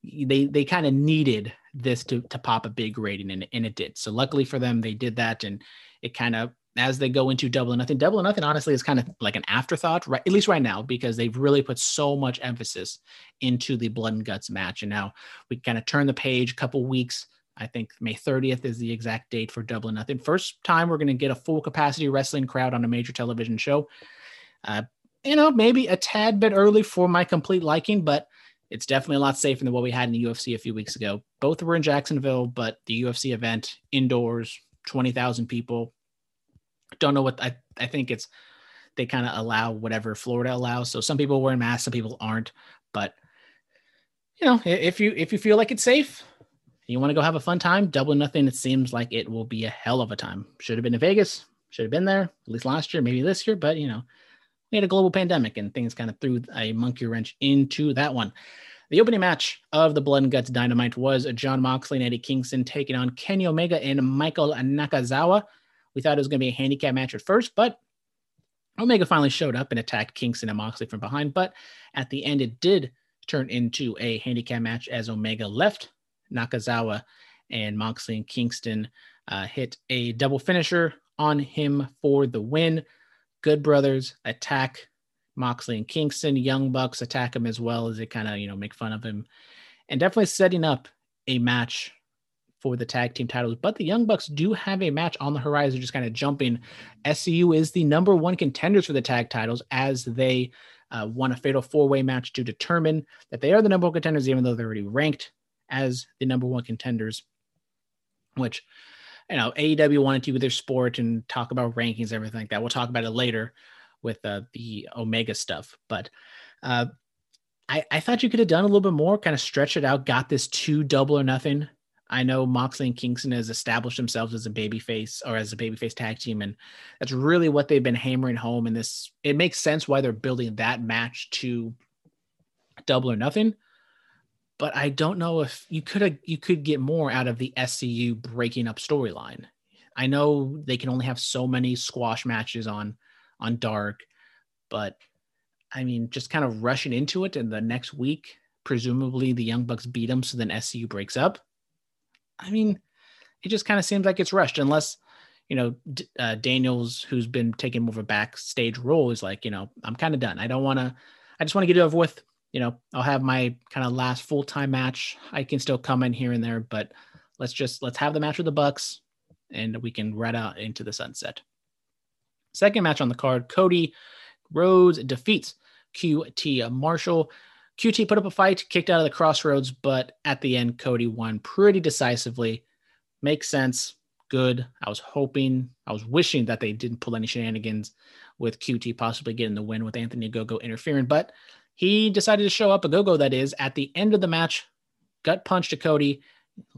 They they kind of needed this to to pop a big rating and, and it did. So luckily for them, they did that and it kind of as they go into double or nothing, double or nothing honestly is kind of like an afterthought, right? At least right now, because they've really put so much emphasis into the blood and guts match. And now we kind of turn the page a couple weeks I think May 30th is the exact date for Double or Nothing. First time we're going to get a full capacity wrestling crowd on a major television show. Uh, you know, maybe a tad bit early for my complete liking, but it's definitely a lot safer than what we had in the UFC a few weeks ago. Both were in Jacksonville, but the UFC event indoors, 20,000 people. Don't know what I, I think it's, they kind of allow whatever Florida allows. So some people wear masks, some people aren't, but you know, if you, if you feel like it's safe, you want to go have a fun time, double nothing. It seems like it will be a hell of a time. Should have been in Vegas, should have been there at least last year, maybe this year, but you know, we had a global pandemic and things kind of threw a monkey wrench into that one. The opening match of the Blood and Guts Dynamite was Jon Moxley and Eddie Kingston taking on Kenny Omega and Michael Nakazawa. We thought it was going to be a handicap match at first, but Omega finally showed up and attacked Kingston and Moxley from behind. But at the end, it did turn into a handicap match as Omega left Nakazawa and Moxley and Kingston uh, hit a double finisher on him for the win. Good Brothers attack Moxley and Kingston. Young Bucks attack him as well as they kind of, you know, make fun of him and definitely setting up a match for the tag team titles. But the Young Bucks do have a match on the horizon, just kind of jumping. SCU is the number one contenders for the tag titles as they uh, won a fatal four way match to determine that they are the number one contenders, even though they're already ranked as the number one contenders. which you know AEW wanted to with their sport and talk about rankings everything like that. We'll talk about it later with uh, the Omega stuff, but uh, I I thought you could have done a little bit more, kind of stretch it out, got this two double or nothing. I know Moxley and Kingston has established themselves as a babyface or as a babyface tag team, and that's really what they've been hammering home. And this it makes sense why they're building that match to double or nothing but I don't know if you could you could get more out of the SCU breaking up storyline. I know they can only have so many squash matches on on Dark, but I mean, just kind of rushing into it, and the next week, presumably the Young Bucks beat them, so then SCU breaks up. I mean, it just kind of seems like it's rushed, unless you know uh, Daniels, who's been taking more of a backstage role, is like, you know, I'm kind of done. I don't want to. I just want to get it over with you know, I'll have my kind of last full time match. I can still come in here and there, but let's just let's have the match with the Bucks, and we can ride out into the sunset. Second match on the card: Cody Rhodes defeats QT Marshall. QT put up a fight, kicked out of the Cross Rhodes, but at the end, Cody won pretty decisively. Makes sense. Good. I was hoping, I was wishing that they didn't pull any shenanigans with QT possibly getting the win with Anthony Ogogo interfering, but he decided to show up, Ogogo that is, at the end of the match, gut punch to Cody,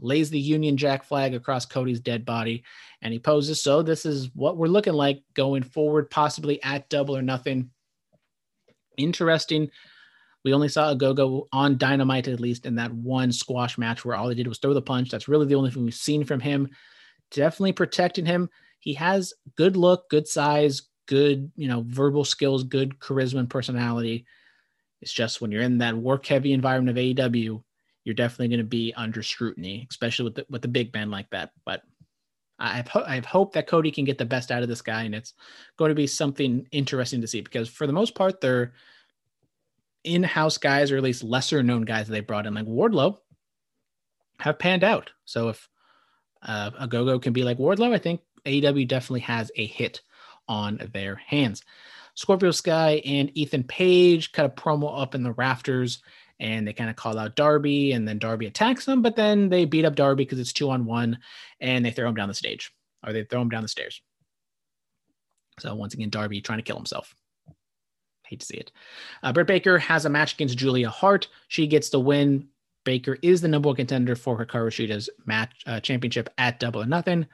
lays the Union Jack flag across Cody's dead body, and he poses. So this is what we're looking like going forward, possibly at double or nothing. Interesting. We only saw Ogogo on Dynamite, at least in that one squash match where all he did was throw the punch. That's really the only thing we've seen from him. Definitely protecting him. He has good look, good size, good, you know, verbal skills, good charisma and personality. It's just when you're in that work heavy environment of AEW, you're definitely going to be under scrutiny, especially with the, with the big man like that. But I've ho- I've hoped that Cody can get the best out of this guy, and it's going to be something interesting to see because for the most part, they're in-house guys or at least lesser known guys that they brought in, like Wardlow, have panned out. So if uh, Ogogo can be like Wardlow, I think AEW definitely has a hit on their hands. Scorpio Sky and Ethan Page cut a promo up in the rafters and they kind of call out Darby and then Darby attacks them, but then they beat up Darby because it's two on one and they throw him down the stage or they throw him down the stairs. So once again, Darby trying to kill himself. Hate to see it. Uh, Britt Baker has a match against Julia Hart. She gets the win. Baker is the number one contender for Hikaru Shida's match uh, championship at Double or Nothing.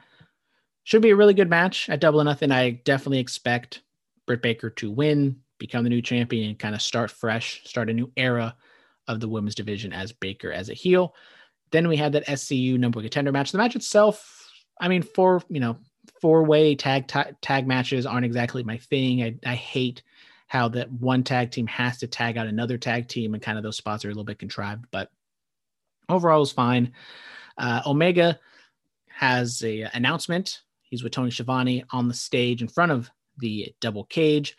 Should be a really good match at Double or Nothing. I definitely expect Britt Baker to win, become the new champion, and kind of start fresh, start a new era of the women's division as Baker as a heel. Then we had that SCU number one contender match. The match itself, I mean, four you know four way tag t- tag matches aren't exactly my thing. I, I hate how that one tag team has to tag out another tag team, and kind of those spots are a little bit contrived. But overall, was fine. Uh, Omega has a announcement. He's with Tony Schiavone on the stage in front of the double cage.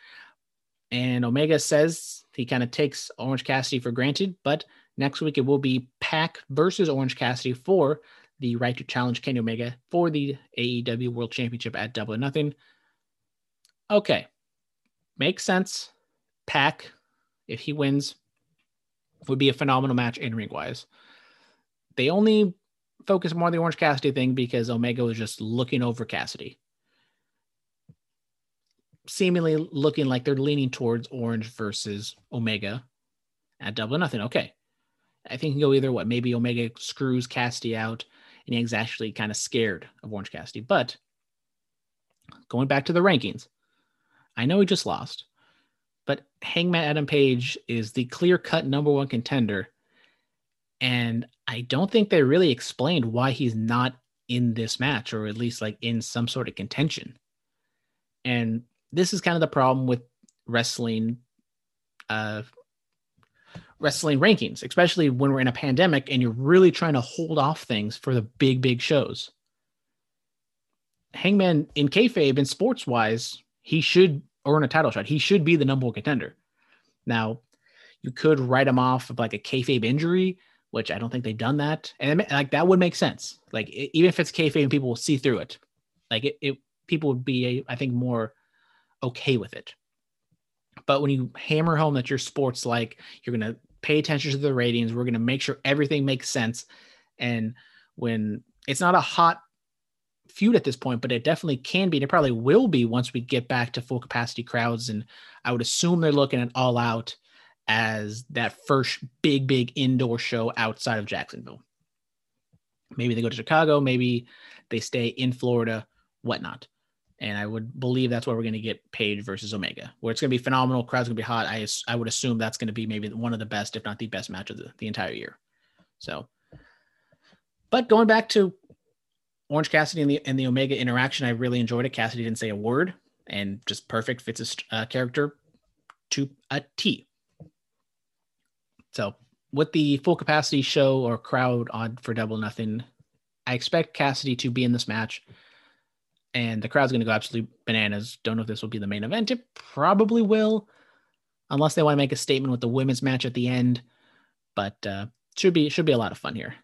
And Omega says he kind of takes Orange Cassidy for granted, but next week it will be Pac versus Orange Cassidy for the right to challenge Kenny Omega for the AEW World Championship at Double Nothing. Okay, makes sense. Pac, if he wins, would be a phenomenal match in ring wise. They only focus more on the Orange Cassidy thing because Omega was just looking over Cassidy seemingly looking like they're leaning towards Orange versus Omega at double nothing. Okay. I think can go either what maybe Omega screws Cassidy out and he's actually kind of scared of Orange Cassidy. But going back to the rankings, I know he just lost, but Hangman Adam Page is the clear cut number one contender. And I don't think they really explained why he's not in this match or at least like in some sort of contention. And this is kind of the problem with wrestling uh wrestling rankings, especially when we're in a pandemic and you're really trying to hold off things for the big, big shows. Hangman in kayfabe and sports wise, he should earn a title shot. He should be the number one contender. Now, you could write him off of like a kayfabe injury, which I don't think they've done that, and like that would make sense. Like even if it's kayfabe, people will see through it. Like it, it people would be, I think, more okay with it. But when you hammer home that your sports like, you're to pay attention to the ratings, we're to make sure everything makes sense. And when it's not a hot feud at this point, but it definitely can be. And it probably will be once we get back to full capacity crowds. And I would assume they're looking at All Out as that first big, big indoor show outside of Jacksonville. Maybe they go to Chicago, maybe they stay in Florida, whatnot. And I would believe that's where we're going to get Page versus Omega, where it's going to be phenomenal. Crowd's going to be hot. I, I would assume that's going to be maybe one of the best, if not the best match of the, the entire year. So, but going back to Orange Cassidy and the and the Omega interaction, I really enjoyed it. Cassidy didn't say a word, and just perfect fits his uh, character to a T. So, with the full capacity show or crowd on for Double Nothing, I expect Cassidy to be in this match, and the crowd's going to go absolutely bananas. Don't know if this will be the main event. It probably will, unless they want to make a statement with the women's match at the end. But uh, should be should be a lot of fun here.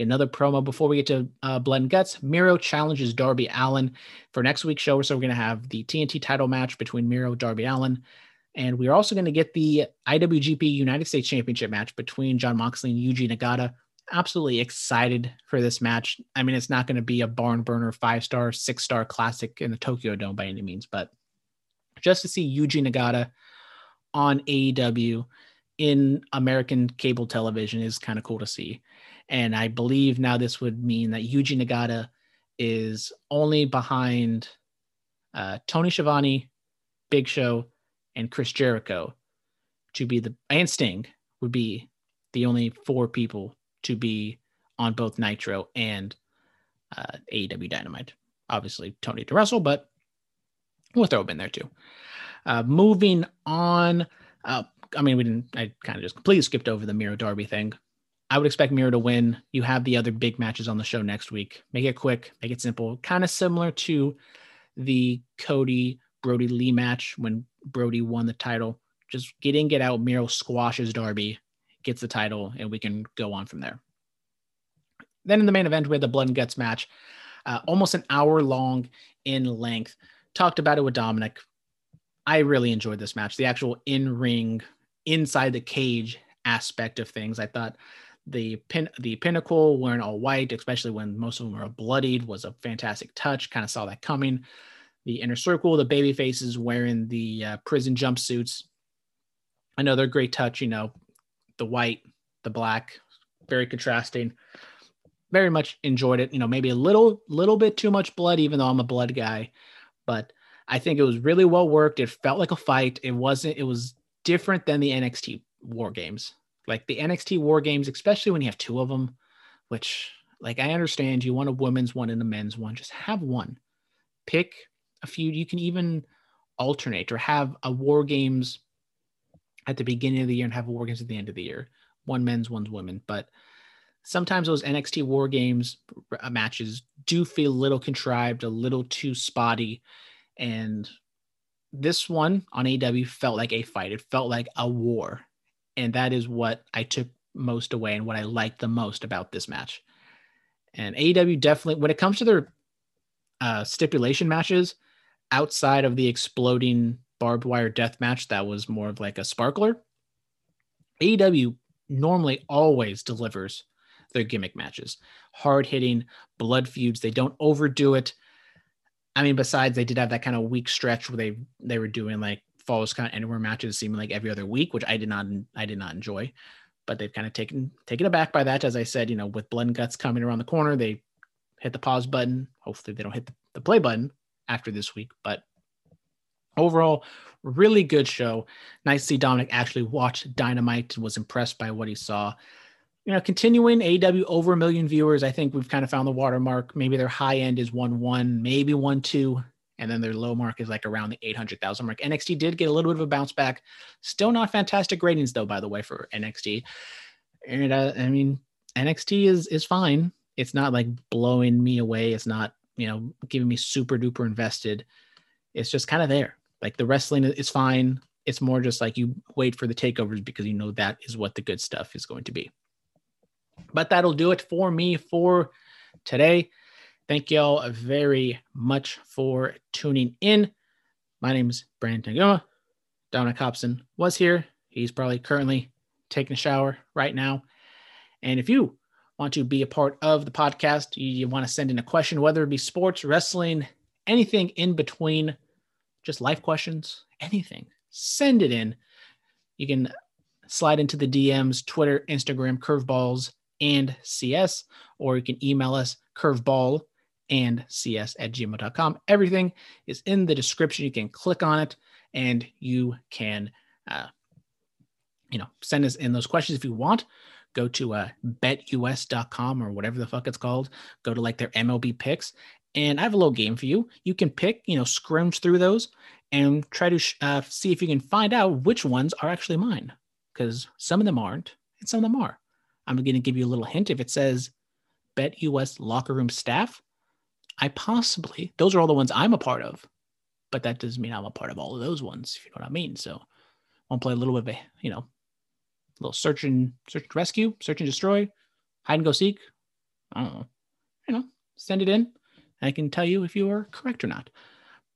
Another promo before we get to uh, Blood and Guts. Miro challenges Darby Allin for next week's show. So we're going to have the TNT title match between Miro, Darby Allin. and we're also going to get the IWGP United States Championship match between Jon Moxley and Yuji Nagata. Absolutely excited for this match. I mean, it's not going to be a barn burner, five star, six star classic in the Tokyo Dome by any means, but just to see Yuji Nagata on AEW in American cable television is kind of cool to see. And I believe now this would mean that Yuji Nagata is only behind uh, Tony Schiavone, Big Show, and Chris Jericho to be the and Sting would be the only four people to be on both Nitro and uh, AEW Dynamite. Obviously, Tony to wrestle, but we'll throw him in there too. Uh, moving on. Uh, I mean, we didn't. I kind of just completely skipped over the Miro Darby thing. I would expect Miro to win. You have the other big matches on the show next week. Make it quick, make it simple, kind of similar to the Cody Brodie Lee match when Brodie won the title. Just get in, get out. Miro squashes Darby, gets the title, and we can go on from there. Then in the main event, we had the Blood and Guts match, uh, almost an hour long in length. Talked about it with Dominic. I really enjoyed this match. The actual in ring, inside the cage aspect of things. I thought the pin the pinnacle wearing all white, especially when most of them are bloodied, was a fantastic touch. Kind of saw that coming. The inner circle, the baby faces wearing the uh, prison jumpsuits. Another great touch, you know, the white, the black, very contrasting. Very much enjoyed it. You know, maybe a little little bit too much blood, even though I'm a blood guy, but I think it was really well worked. It felt like a fight. It wasn't. It was different than the NXT War Games. Like the NXT War Games, especially when you have two of them, which like I understand you want a women's one and a men's one, just have one. Pick a few. You can even alternate or have a War Games at the beginning of the year and have a War Games at the end of the year. One men's, one's women. But sometimes those NXT War Games uh, matches do feel a little contrived, a little too spotty. And this one on AW felt like a fight. It felt like a war and that is what I took most away and what I liked the most about this match. And AEW definitely, when it comes to their uh, stipulation matches, outside of the exploding barbed wire death match that was more of like a sparkler, AEW normally always delivers their gimmick matches, hard hitting, blood feuds. They don't overdo it. I mean, besides they did have that kind of weak stretch where they they were doing like kind of anywhere matches seeming like every other week, which I did not I did not enjoy. But they've kind of taken taken aback by that. As I said, you know, with blood and guts coming around the corner, they hit the pause button. Hopefully they don't hit the, play button after this week. But overall, really good show. Nice to see Dominic actually watch Dynamite and was impressed by what he saw. You know, continuing AW over a million viewers. I think we've kind of found the watermark. Maybe their high end is one one, maybe one two and then their low mark is like around the 800,000 mark. NXT did get a little bit of a bounce back. Still not fantastic ratings though, by the way, for NXT. And uh, I mean, NXT is is fine. It's not like blowing me away. It's not you know giving me super duper invested. It's just kind of there. Like the wrestling is fine. It's more just like you wait for the takeovers because you know that is what the good stuff is going to be. But that'll do it for me for today. Thank y'all very much for tuning in. My name is Brandon Tangoma. Dominic Hobson was here. He's probably currently taking a shower right now. And if you want to be a part of the podcast, you, you want to send in a question, whether it be sports, wrestling, anything in between, just life questions, anything, send it in. You can slide into the DMs, Twitter, Instagram, curveballs, and CS, or you can email us curveball and cs at gmail.com. Everything is in the description. You can click on it and you can, uh, you know, send us in those questions if you want. Go to uh, betus.com or whatever the fuck it's called. Go to like their MLB picks. And I have a little game for you. You can pick, you know, scrimage through those and try to uh, see if you can find out which ones are actually mine. Because some of them aren't and some of them are. I'm going to give you a little hint. If it says BetUS locker room staff, I possibly, those are all the ones I'm a part of, but that doesn't mean I'm a part of all of those ones, if you know what I mean. So I'll play a little bit of a, you know, a little search and search and rescue, search and destroy, hide and go seek. I don't know. You know, send it in. I can tell you if you are correct or not.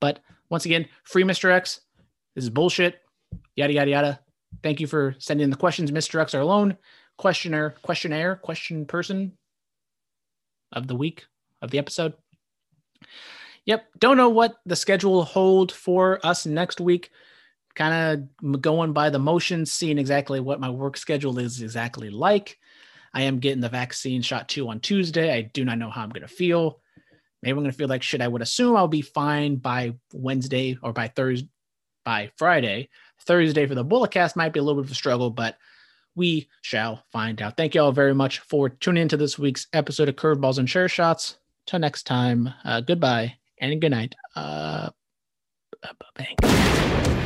But once again, free Mr. X. This is bullshit. Yada yada yada. Thank you for sending in the questions. Mr. X, our lone questioner, questionnaire, question person of the week of the episode. Yep. Don't know what the schedule hold for us next week. Kind of going by the motions, seeing exactly what my work schedule is exactly like. I am getting the vaccine shot two on Tuesday. I do not know how I'm going to feel. Maybe I'm going to feel like shit. I would assume I'll be fine by Wednesday or by Thursday, by Friday. Thursday for the Bulletcast might be a little bit of a struggle, but we shall find out. Thank you all very much for tuning into this week's episode of Curveballs and Chair Shots. Till next time, uh, goodbye and good night. Uh, bang.